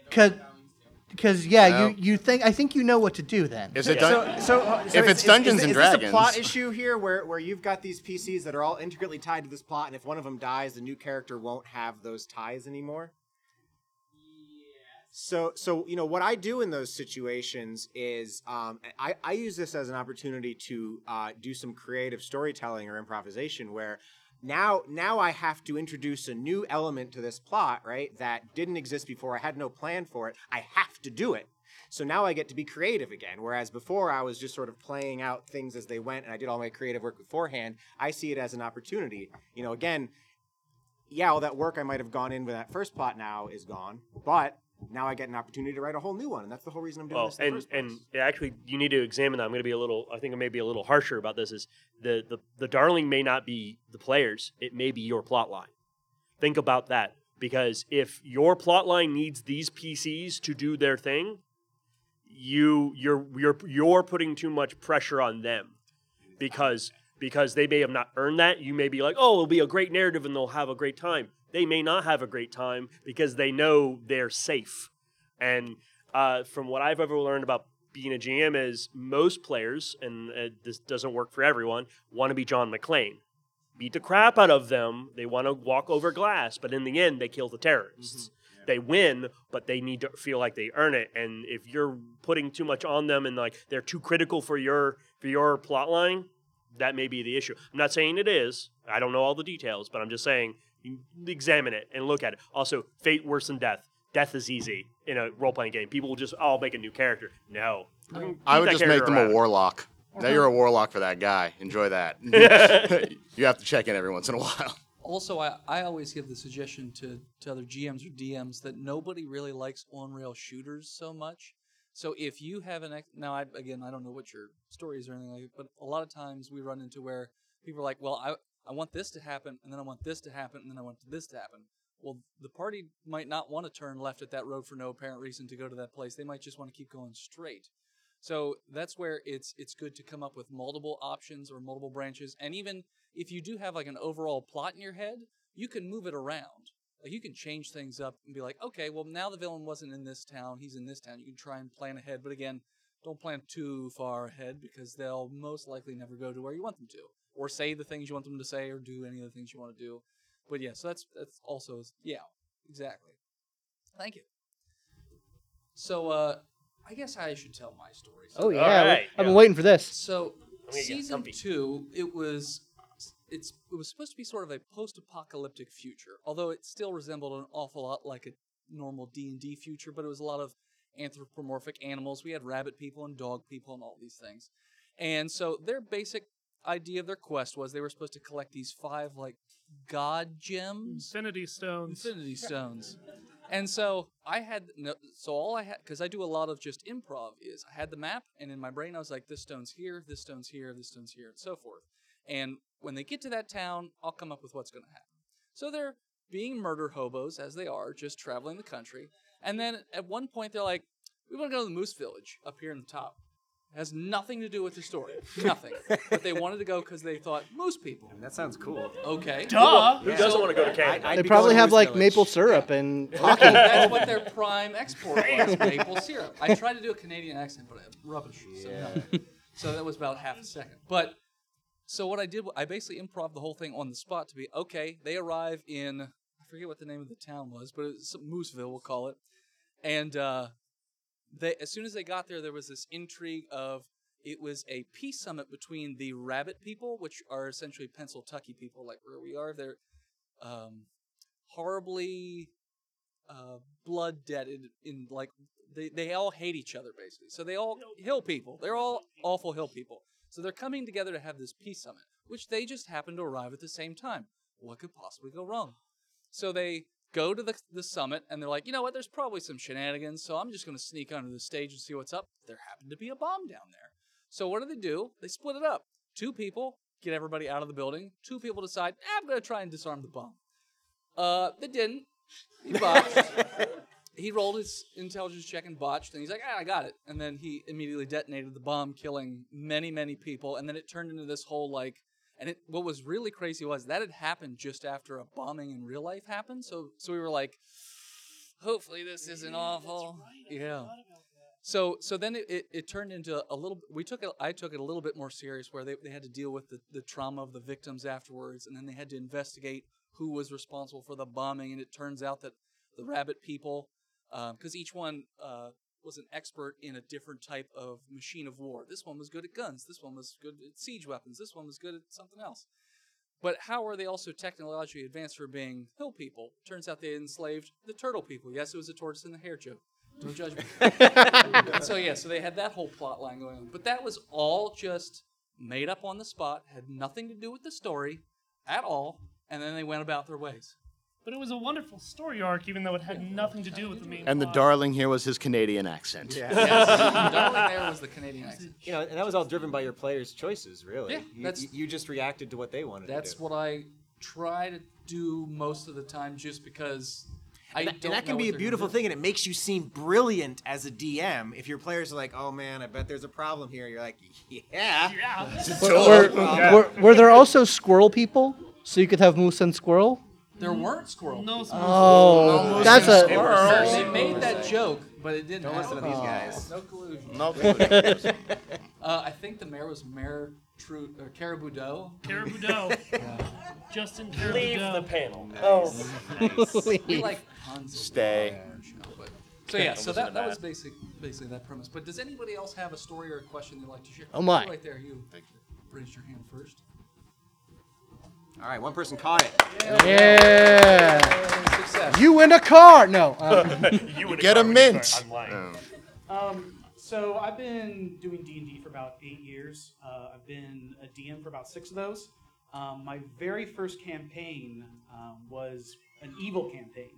Because yeah, No. you, you think I think you know what to do then. Is it So, dun- so, uh, so If is- it's is- Dungeons is, and is this a plot issue here, where where you've got these PCs that are all intricately tied to this plot, and if one of them dies, the new character won't have those ties anymore. So, so you know what I do in those situations is um, I, I use this as an opportunity to uh, do some creative storytelling or improvisation where now now I have to introduce a new element to this plot, right? That didn't exist before. I had no plan for it. I have to do it. So now I get to be creative again. Whereas before I was just sort of playing out things as they went and I did all my creative work beforehand. I see it as an opportunity. You know, again, yeah, all that work I might have gone in with that first plot now is gone, but now I get an opportunity to write a whole new one, and that's the whole reason I'm doing Well, this. And and actually, you need to examine that. I'm going to be a little. I think I may be a little harsher about this. Is the the the darling may not be the players. It may be your plot line. Think about that because if your plot line needs these PCs to do their thing, you you're you're you're putting too much pressure on them because because they may have not earned that. You may be like, oh, it'll be a great narrative and they'll have a great time. They may not have a great time because they know they're safe. And uh, from what I've ever learned about being a GM is most players, and uh, this doesn't work for everyone, want to be John McClane. Beat the crap out of them. They want to walk over glass, but in the end, they kill the terrorists. They win, but they need to feel like they earn it. And if you're putting too much on them and like they're too critical for your for your plot line, that may be the issue. I'm not saying it is. I don't know all the details, but I'm just saying examine it and look at it. Also, fate worse than death. Death is easy in a role playing game. People will just, oh, I'll make a new character. No. I would that just make character them a around. warlock. Now uh-huh. you're a warlock for that guy. Enjoy that. you have to check in every once in a while. Also, I, I always give the suggestion to, to other GMs or DMs that nobody really likes on rail shooters so much. So if you have an ex- now, I, again, I don't know what your story is or anything like that, but a lot of times we run into where people are like, well, I, I want this to happen, and then I want this to happen, and then I want this to happen. Well, the party might not want to turn left at that road for no apparent reason to go to that place. They might just want to keep going straight. So that's where it's it's good to come up with multiple options or multiple branches, and even if you do have like an overall plot in your head, you can move it around. Like you can change things up and be like, okay, well now the villain wasn't in this town, he's in this town. You can try and plan ahead, but again, don't plan too far ahead because they'll most likely never go to where you want them to, or say the things you want them to say, or do any of the things you want to do. But yeah, so that's that's also yeah, exactly. Thank you. So uh, I guess I should tell my story. Oh yeah, I've been waiting for this. So I'm gonna get season two, it was it's it was supposed to be sort of a post-apocalyptic future, although it still resembled an awful lot like a normal D and D future. But it was a lot of anthropomorphic animals. We had rabbit people and dog people and all these things, and so their basic idea of their quest was they were supposed to collect these five like god gems, Infinity stones. Infinity stones. And so I had no, so all I had because I do a lot of just improv is I had the map and in my brain I was like this stone's here, this stone's here, this stone's here, and so forth. And when they get to that town, I'll come up with what's going to happen. So they're being murder hobos as they are, just traveling the country. And then at one point they're like, "We want to go to the Moose Village up here in the top." Has nothing to do with the story, nothing. but they wanted to go because they thought moose people. that sounds cool. Okay. Duh. Who doesn't want to go to Canada? I'd They be probably going to have Moose like Village. maple syrup and Hockey. hockey. That's what their prime export was, maple syrup. I tried to do a Canadian accent, but I'm rubbish. So, no. so that was about half a second. But so what I did, I basically improv the whole thing on the spot to be okay. They arrive in I forget what the name of the town was, but it's Mooseville, we'll call it. And uh, they as soon as they got there, there was this intrigue of it was a peace summit between the rabbit people, which are essentially Pennsylvania people, like where we are. They're um, horribly uh, blood debted in like they, they all hate each other basically. So they all hill people. They're all awful hill people. So they're coming together to have this peace summit, which they just happen to arrive at the same time. What could possibly go wrong? So they go to the, the summit and they're like, you know what? There's probably some shenanigans, so I'm just going to sneak onto the stage and see what's up. There happened to be a bomb down there. So what do they do? They split it up. Two people get everybody out of the building. Two people decide, "Ah, I'm going to try and disarm the bomb. Uh, they didn't. He botched. he rolled his intelligence check and botched, and he's like, ah, I got it. And then he immediately detonated the bomb, killing many, many people. And then it turned into this whole like, and it, what was really crazy was that had happened just after a bombing in real life happened. So, so we were like, hopefully this isn't awful. Yeah. So, so then it, it, it turned into a little. We took it. I took it a little bit more serious, where they, they had to deal with the, the trauma of the victims afterwards, and then they had to investigate who was responsible for the bombing. And it turns out that the rabbit people, because each one uh, was an expert in a different type of machine of war. This one was good at guns. This one was good at siege weapons. This one was good at something else. But how are they also technologically advanced for being hill people? Turns out they enslaved the turtle people. Yes, it was a tortoise and the hare joke. Don't judge me. so yeah, so they had that whole plot line going on. But that was all just made up on the spot, had nothing to do with the story at all, and then they went about their ways. But it was a wonderful story arc, even though it had nothing to do with the main. And the plot. darling here was his Canadian accent. Yeah. Yes, darling there was the Canadian accent. You know, and that was all driven by your players' choices, really. Yeah, you, that's- you, you just reacted to what they wanted That's to do. what I try to do most of the time, just because I and that, don't and that can be a beautiful thing, and it makes you seem brilliant as a DM. If your players are like, "Oh man, I bet there's a problem here," you're like, "Yeah, yeah." Were, were, were, were there also squirrel people? So you could have moose and squirrel? There weren't squirrel. No people. Oh, that's a- and squirrel. They made that joke, but it didn't Don't listen happen. to these guys. No collusion. No collusion. uh, I think the mayor was Mayor Tru- or Caribou Doe. Caribou Doe. Justin Caribou Leave Doe. the panel. Oh, Nice. we like puns. Stay. So yeah, Don't so listen that, that was that. basic, basically that premise. But does anybody else have a story or a question they'd like to share? Oh, my. Right there, you raised your hand first. All right, one person caught it. Yeah. Success. You win a car. No. um, you would Get a mint. I'm lying. Um, so I've been doing D and D for about eight years. Uh, I've been a DM for about six of those. Um, my very first campaign um, was an evil campaign.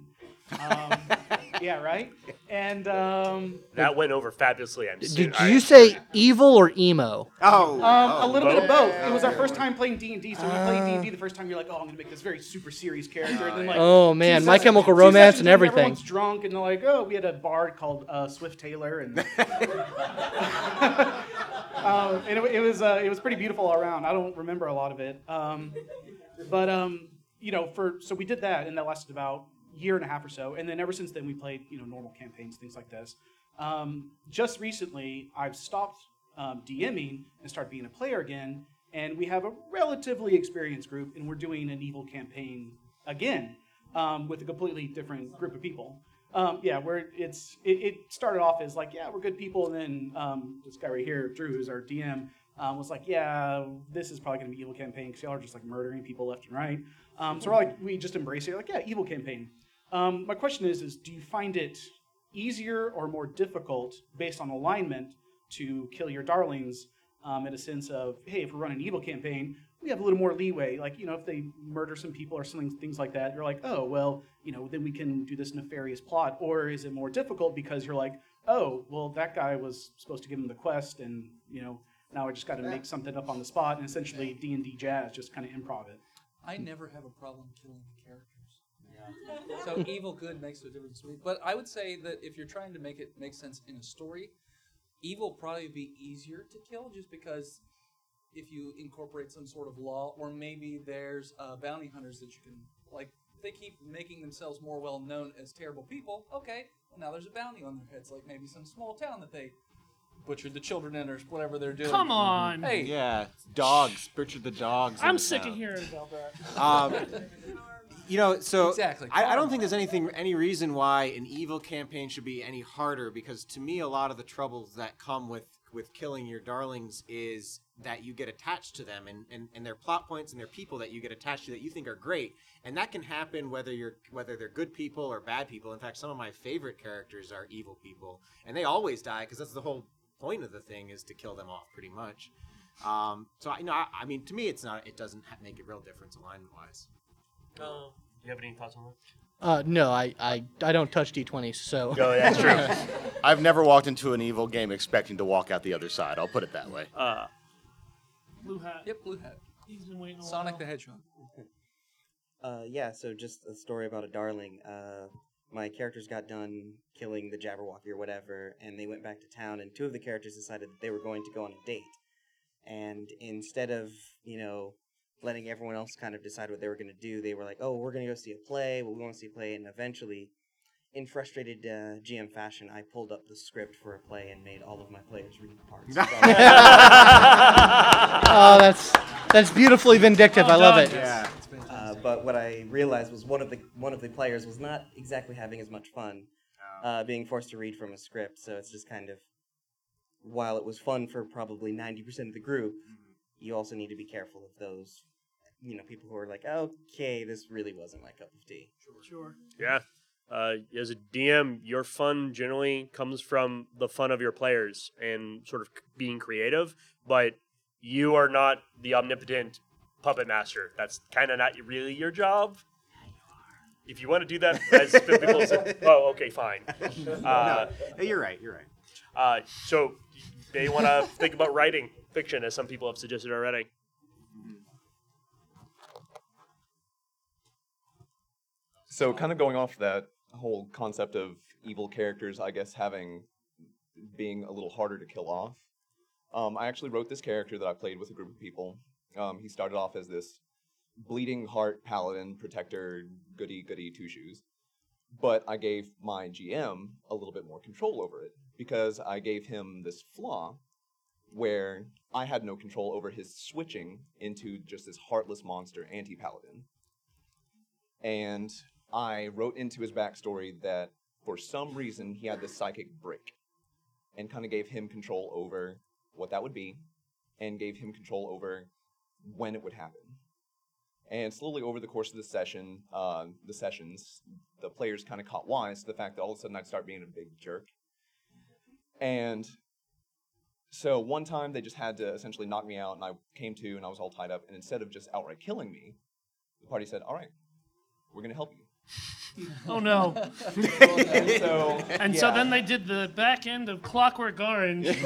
Um, yeah, right. And um, That went over fabulously. I'm did I- you say evil or emo? Oh, Um, a little bit of both. both. It was our first time playing D and D, so when you play D and D the first time, you're like, "Oh, I'm gonna make this very super serious character." And then like, Oh, two man, My Chemical Romance and everything. Everyone's drunk, and they're like, "Oh, we had a bard called uh, Swift Taylor," and um, and it, it was uh, it was pretty beautiful all around. I don't remember a lot of it, um, but um, you know, for so we did that, and that lasted about year and a half or so, and then ever since then we played you know normal campaigns, things like this. Um, just recently, I've stopped um, DMing and started being a player again, and we have a relatively experienced group, and we're doing an evil campaign again um, with a completely different group of people. Um, yeah, where it's it, it started off as like, yeah, we're good people, and then um, this guy right here, Drew, who's our DM, um, was like, yeah, this is probably gonna be evil campaign because y'all are just like murdering people left and right. Um, so we're like, we just embrace it, like, yeah, evil campaign. Um, my question is, is do you find it easier or more difficult based on alignment to kill your darlings um, in a sense of, hey, if we're running an evil campaign, we have a little more leeway. Like, you know, if they murder some people or something, things like that, you're like, oh, well, you know, then we can do this nefarious plot. Or is it more difficult because you're like, oh, well, that guy was supposed to give him the quest, and you know, now I just got to make something up on the spot, and essentially D and D jazz, just kind of improv it. I never have a problem killing the characters. So evil good makes a difference to me. But I would say that if you're trying to make it make sense in a story, evil probably be easier to kill just because if you incorporate some sort of law, or maybe there's uh, bounty hunters that you can like. They keep making themselves more well known as terrible people. Okay, well now there's a bounty on their heads, like maybe some small town that they butchered the children in or whatever they're doing. Come on. Hey, yeah, dogs. Butchered the dogs. I'm sick town. of hearing about that. Um, you know, so Exactly. I, I don't think there's anything, any reason why an evil campaign should be any harder because to me, a lot of the troubles that come with with killing your darlings is that you get attached to them and, and, and their plot points and their people that you get attached to that you think are great and that can happen whether you're whether they're good people or bad people in fact some of my favorite characters are evil people and they always die because that's the whole point of the thing is to kill them off pretty much um, so I, you know I, I mean to me it's not it doesn't ha- make a real difference alignment wise Uh, do you have any thoughts on that? Uh, no, I, I, I don't touch d20s, so. No, that's true. I've never walked into an evil game expecting to walk out the other side. I'll put it that way. Uh, Blue hat. Yep, blue hat. He's been waiting a Sonic while. the Hedgehog. Uh, yeah, so just a story about a darling. Uh, my characters got done killing the Jabberwocky or whatever, and they went back to town, and two of the characters decided that they were going to go on a date. And instead of, you know, letting everyone else kind of decide what they were going to do, they were like, oh, we're going to go see a play, well, we want to see a play, and eventually, in frustrated uh, GM fashion, I pulled up the script for a play and made all of my players read the parts. oh, that's that's beautifully vindictive. I love it. Yeah. But what I realized was one of the one of the players was not exactly having as much fun, uh, being forced to read from a script. So it's just kind of, while it was fun for probably ninety percent of the group, you also need to be careful of those, you know, people who are like, okay, this really wasn't my cup of tea. Sure. Yeah. Uh, as a DM, your fun generally comes from the fun of your players and sort of c- being creative, but you are not the omnipotent puppet master. That's kind of not really your job. if you want to do that as biblical, as oh, okay, fine. Uh, no, you're right. You're right. Uh, so they want to think about writing fiction, as some people have suggested already. So, kind of going off that whole concept of evil characters, I guess having being a little harder to kill off. Um, I actually wrote this character that I played with a group of people. Um, he started off as this bleeding heart paladin protector, goody goody two shoes. But I gave my GM a little bit more control over it because I gave him this flaw where I had no control over his switching into just this heartless monster anti paladin. And I wrote into his backstory that for some reason he had this psychic break and kind of gave him control over what that would be and gave him control over when it would happen. And slowly over the course of the session, uh, the sessions, the players kind of caught wise to the fact that all of a sudden I'd start being a big jerk. And so one time they just had to essentially knock me out, and I came to and I was all tied up. And instead of just outright killing me, the party said, "All right, we're going to help you." Oh no! and so, And so then they did the back end of Clockwork Orange.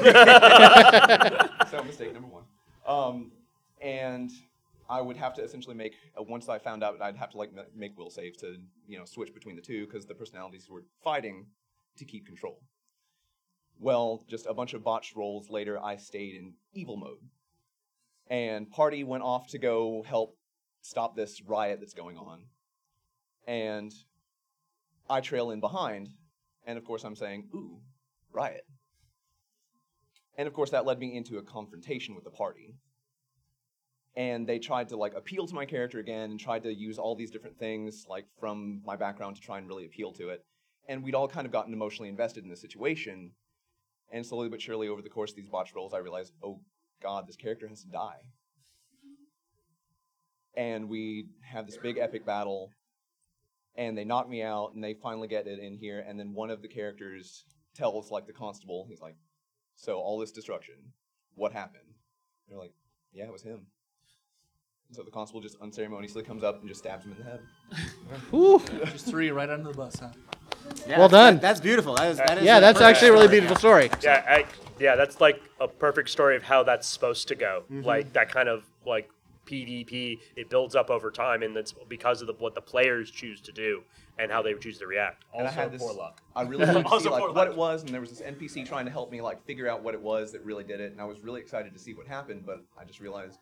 so mistake number one. Um, and I would have to essentially make uh, once I found out I'd have to like ma- make will saves to you know switch between the two because the personalities were fighting to keep control. Well, just a bunch of botched rolls later, I stayed in evil mode, and party went off to go help stop this riot that's going on, and I trail in behind, and of course I'm saying, "Ooh, riot." And of course, that led me into a confrontation with the party. And they tried to like appeal to my character again and tried to use all these different things like from my background to try and really appeal to it. And we'd all kind of gotten emotionally invested in the situation. And slowly but surely over the course of these botch rolls, I realized, oh god, this character has to die. And we have this big epic battle, and they knock me out, and they finally get it in here. And then one of the characters tells like the constable, he's like, so all this destruction, what happened? They're like, yeah, it was him. And so the constable just unceremoniously comes up and just stabs him in the head. Whew. Just three right under the bus, huh? Yeah, Well that's- done. that- that's beautiful. That is, that is Yeah, that's actually a really story. beautiful story. Yeah, I, yeah, that's like a perfect story of how that's supposed to go. Mhm. Like that kind of like PvP, it builds up over time, and that's because of the, what the players choose to do and how they choose to react. and I had this, I really wanted to see like what it was, and there was this NPC trying to help me like figure out what it was that really did it, and I was really excited to see what happened, but I just realized,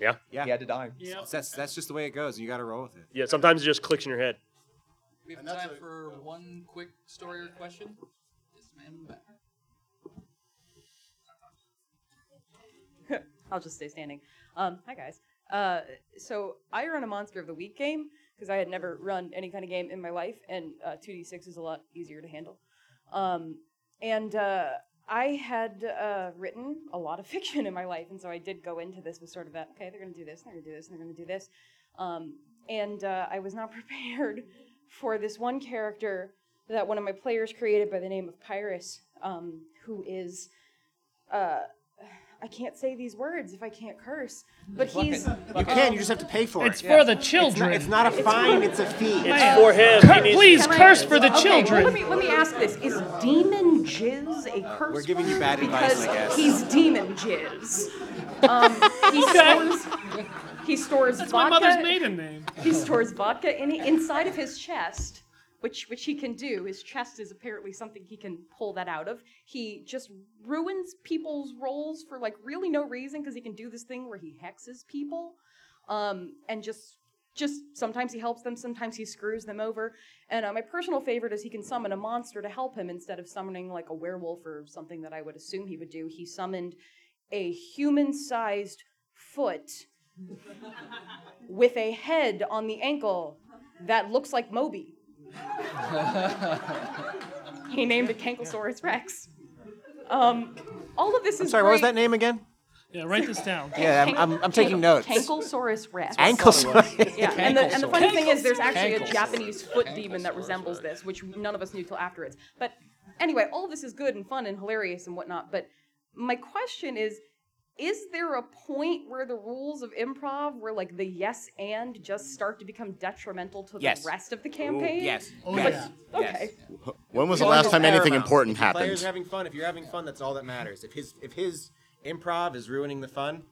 yeah, yeah, he had to die. That's that's just the way it goes. You got to roll with it. Yeah, sometimes it just clicks in your head. We have time for one quick story or question. Yes, ma'am. in the back. I'll just stay standing. Um, hi guys. Uh, so I run a Monster of the Week game because I had never run any kind of game in my life, and uh, 2d6 is a lot easier to handle. Um, and uh, I had uh, written a lot of fiction in my life, and so I did go into this with sort of that, okay, they're going to do this, they're going to do this, and they're going to do this. Um, and uh, I was not prepared for this one character that one of my players created by the name of Pyrus, um, who is. Uh, I can't say these words if I can't curse, but he's. You can. You just have to pay for it. It's it. for the It's not- children. It's not, a fine. It's a fee. It's for him. Cur- please curse for the okay, children. Well, let me let me ask this: Is demon jizz a curse? We're giving you word? bad advice, I guess. He's demon jizz. Um, he stores. He stores That's my vodka. mother's maiden name. He stores vodka in inside of his chest, which which he can do. His chest is apparently something he can pull that out of. He just ruins people's rolls for like really no reason because he can do this thing where he hexes people, um, and just just sometimes he helps them, sometimes he screws them over. And uh, my personal favorite is he can summon a monster to help him instead of summoning like a werewolf or something that I would assume he would do. He summoned a human-sized foot with a head on the ankle that looks like Moby. he named it Kankosaurus Rex. Um, all of this I'm is sorry. What was that name again? Yeah, write this down. Yeah, I'm, I'm, I'm taking notes. Kankosaurus Rex. Anklesaurus. Yeah, and the, and the funny thing is, there's actually a Japanese foot demon that resembles this, which none of us knew till afterwards. But anyway, all of this is good and fun and hilarious and whatnot. But my question is, is there a point where the rules of improv, where like the yes and just start to become detrimental to Yes. the rest of the campaign? yes. Oh, Like, yes. Okay. When was the last time anything paramount. important If the Players happened? having fun. If you're having fun, that's all that matters. If his if his improv is ruining the fun,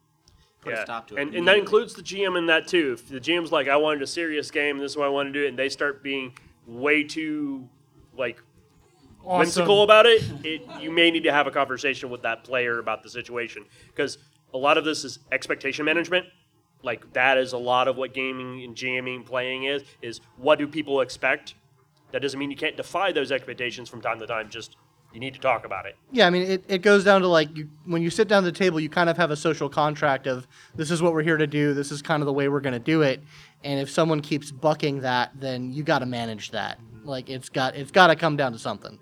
put a stop to it. And, and that includes the GM in that too. If the GM's like, I wanted a serious game, this is what I want to do, it, and they start being way too like Awesome. whimsical about it, it, you may need to have a conversation with that player about the situation because a lot of this is expectation management. Like that is a lot of what gaming and GMing playing is. Is what do people expect? That doesn't mean you can't defy those expectations from time to time. Just you need to talk about it. Yeah, I mean, it, it goes down to like you, when you sit down at the table, you kind of have a social contract of this is what we're here to do, this is kind of the way we're going to do it. And if someone keeps bucking that, then you got to manage that. Like it's got it's got to come down to something.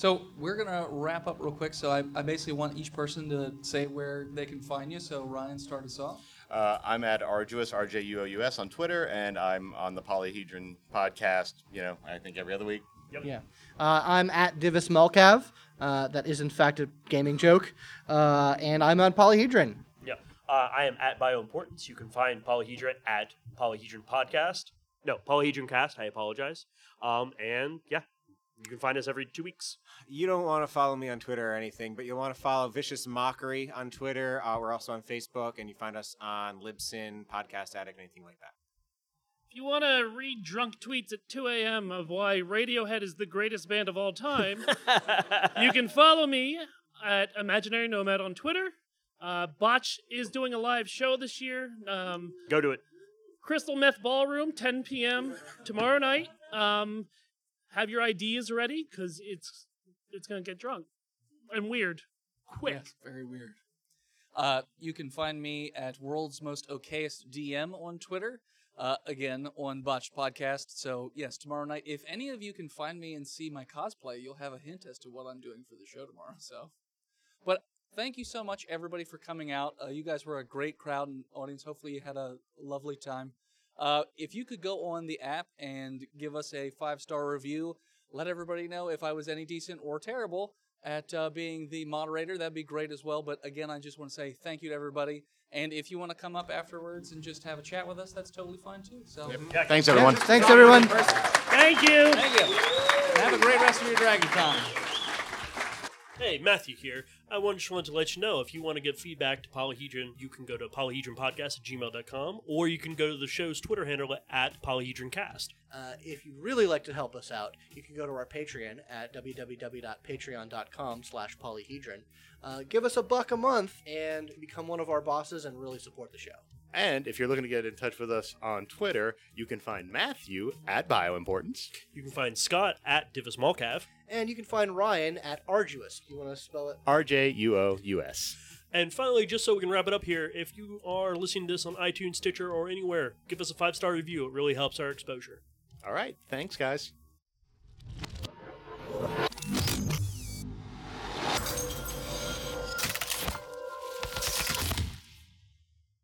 So we're gonna wrap up real quick. So I, I basically want each person to say where they can find you. So Ryan, start us off. Uh, I'm at Arduous, R J U O U S on Twitter, and I'm on the Polyhedron podcast, you know, I think every other week. Yeah. Uh, I'm at Divis Melcav. Uh, that is, in fact, a gaming joke. Uh, and I'm on Polyhedron. Yeah. Uh, I am at Bioimportance. You can find Polyhedron at Polyhedron Podcast. No, Polyhedron Cast. I apologize. Um, and yeah, you can find us every two weeks. You don't want to follow me on Twitter or anything, but you'll want to follow Vicious Mockery on Twitter. Uh, we're also on Facebook, and you find us on Libsyn, Podcast Addict, anything like that. If you want to read drunk tweets at 2 a.m. of why Radiohead is the greatest band of all time, you can follow me at Imaginary Nomad on Twitter. Uh, Botch is doing a live show this year. Um, Go to it. Crystal Meth Ballroom, 10 p.m. tomorrow night. Um, have your ideas ready because it's it's gonna get drunk and weird. Quick. Yes, very weird. Uh, you can find me at World's Most Okayest DM on Twitter. Uh, again, on Botched Podcast. So, yes, tomorrow night, if any of you can find me and see my cosplay, you'll have a hint as to what I'm doing for the show tomorrow. So, but thank you so much, everybody, for coming out. Uh, you guys were a great crowd and audience. Hopefully, you had a lovely time. Uh, if you could go on the app and give us a five star review, let everybody know if I was any decent or terrible at uh, being the moderator, that'd be great as well. But again, I just want to say thank you to everybody. And if you want to come up afterwards and just have a chat with us, that's totally fine too. So Thanks, everyone. Thanks, everyone. Thank you. Thank you. Have a great rest of your Dragon Con. Hey, Matthew here. I just wanted to let you know if you want to give feedback to Polyhedron, you can go to polyhedronpodcast at gmail.com or you can go to the show's Twitter handle at polyhedroncast. Uh, if you'd really like to help us out, you can go to our Patreon at www.patreon.com slash polyhedron. Uh, give us a buck a month and become one of our bosses and really support the show. And if you're looking to get in touch with us on Twitter, you can find Matthew at Bioimportance. You can find Scott at Divis Malcav. And you can find Ryan at Arduous. You want to spell it? R J U O U S. And finally, just so we can wrap it up here, if you are listening to this on iTunes, Stitcher, or anywhere, give us a five star review. It really helps our exposure. All right. Thanks, guys.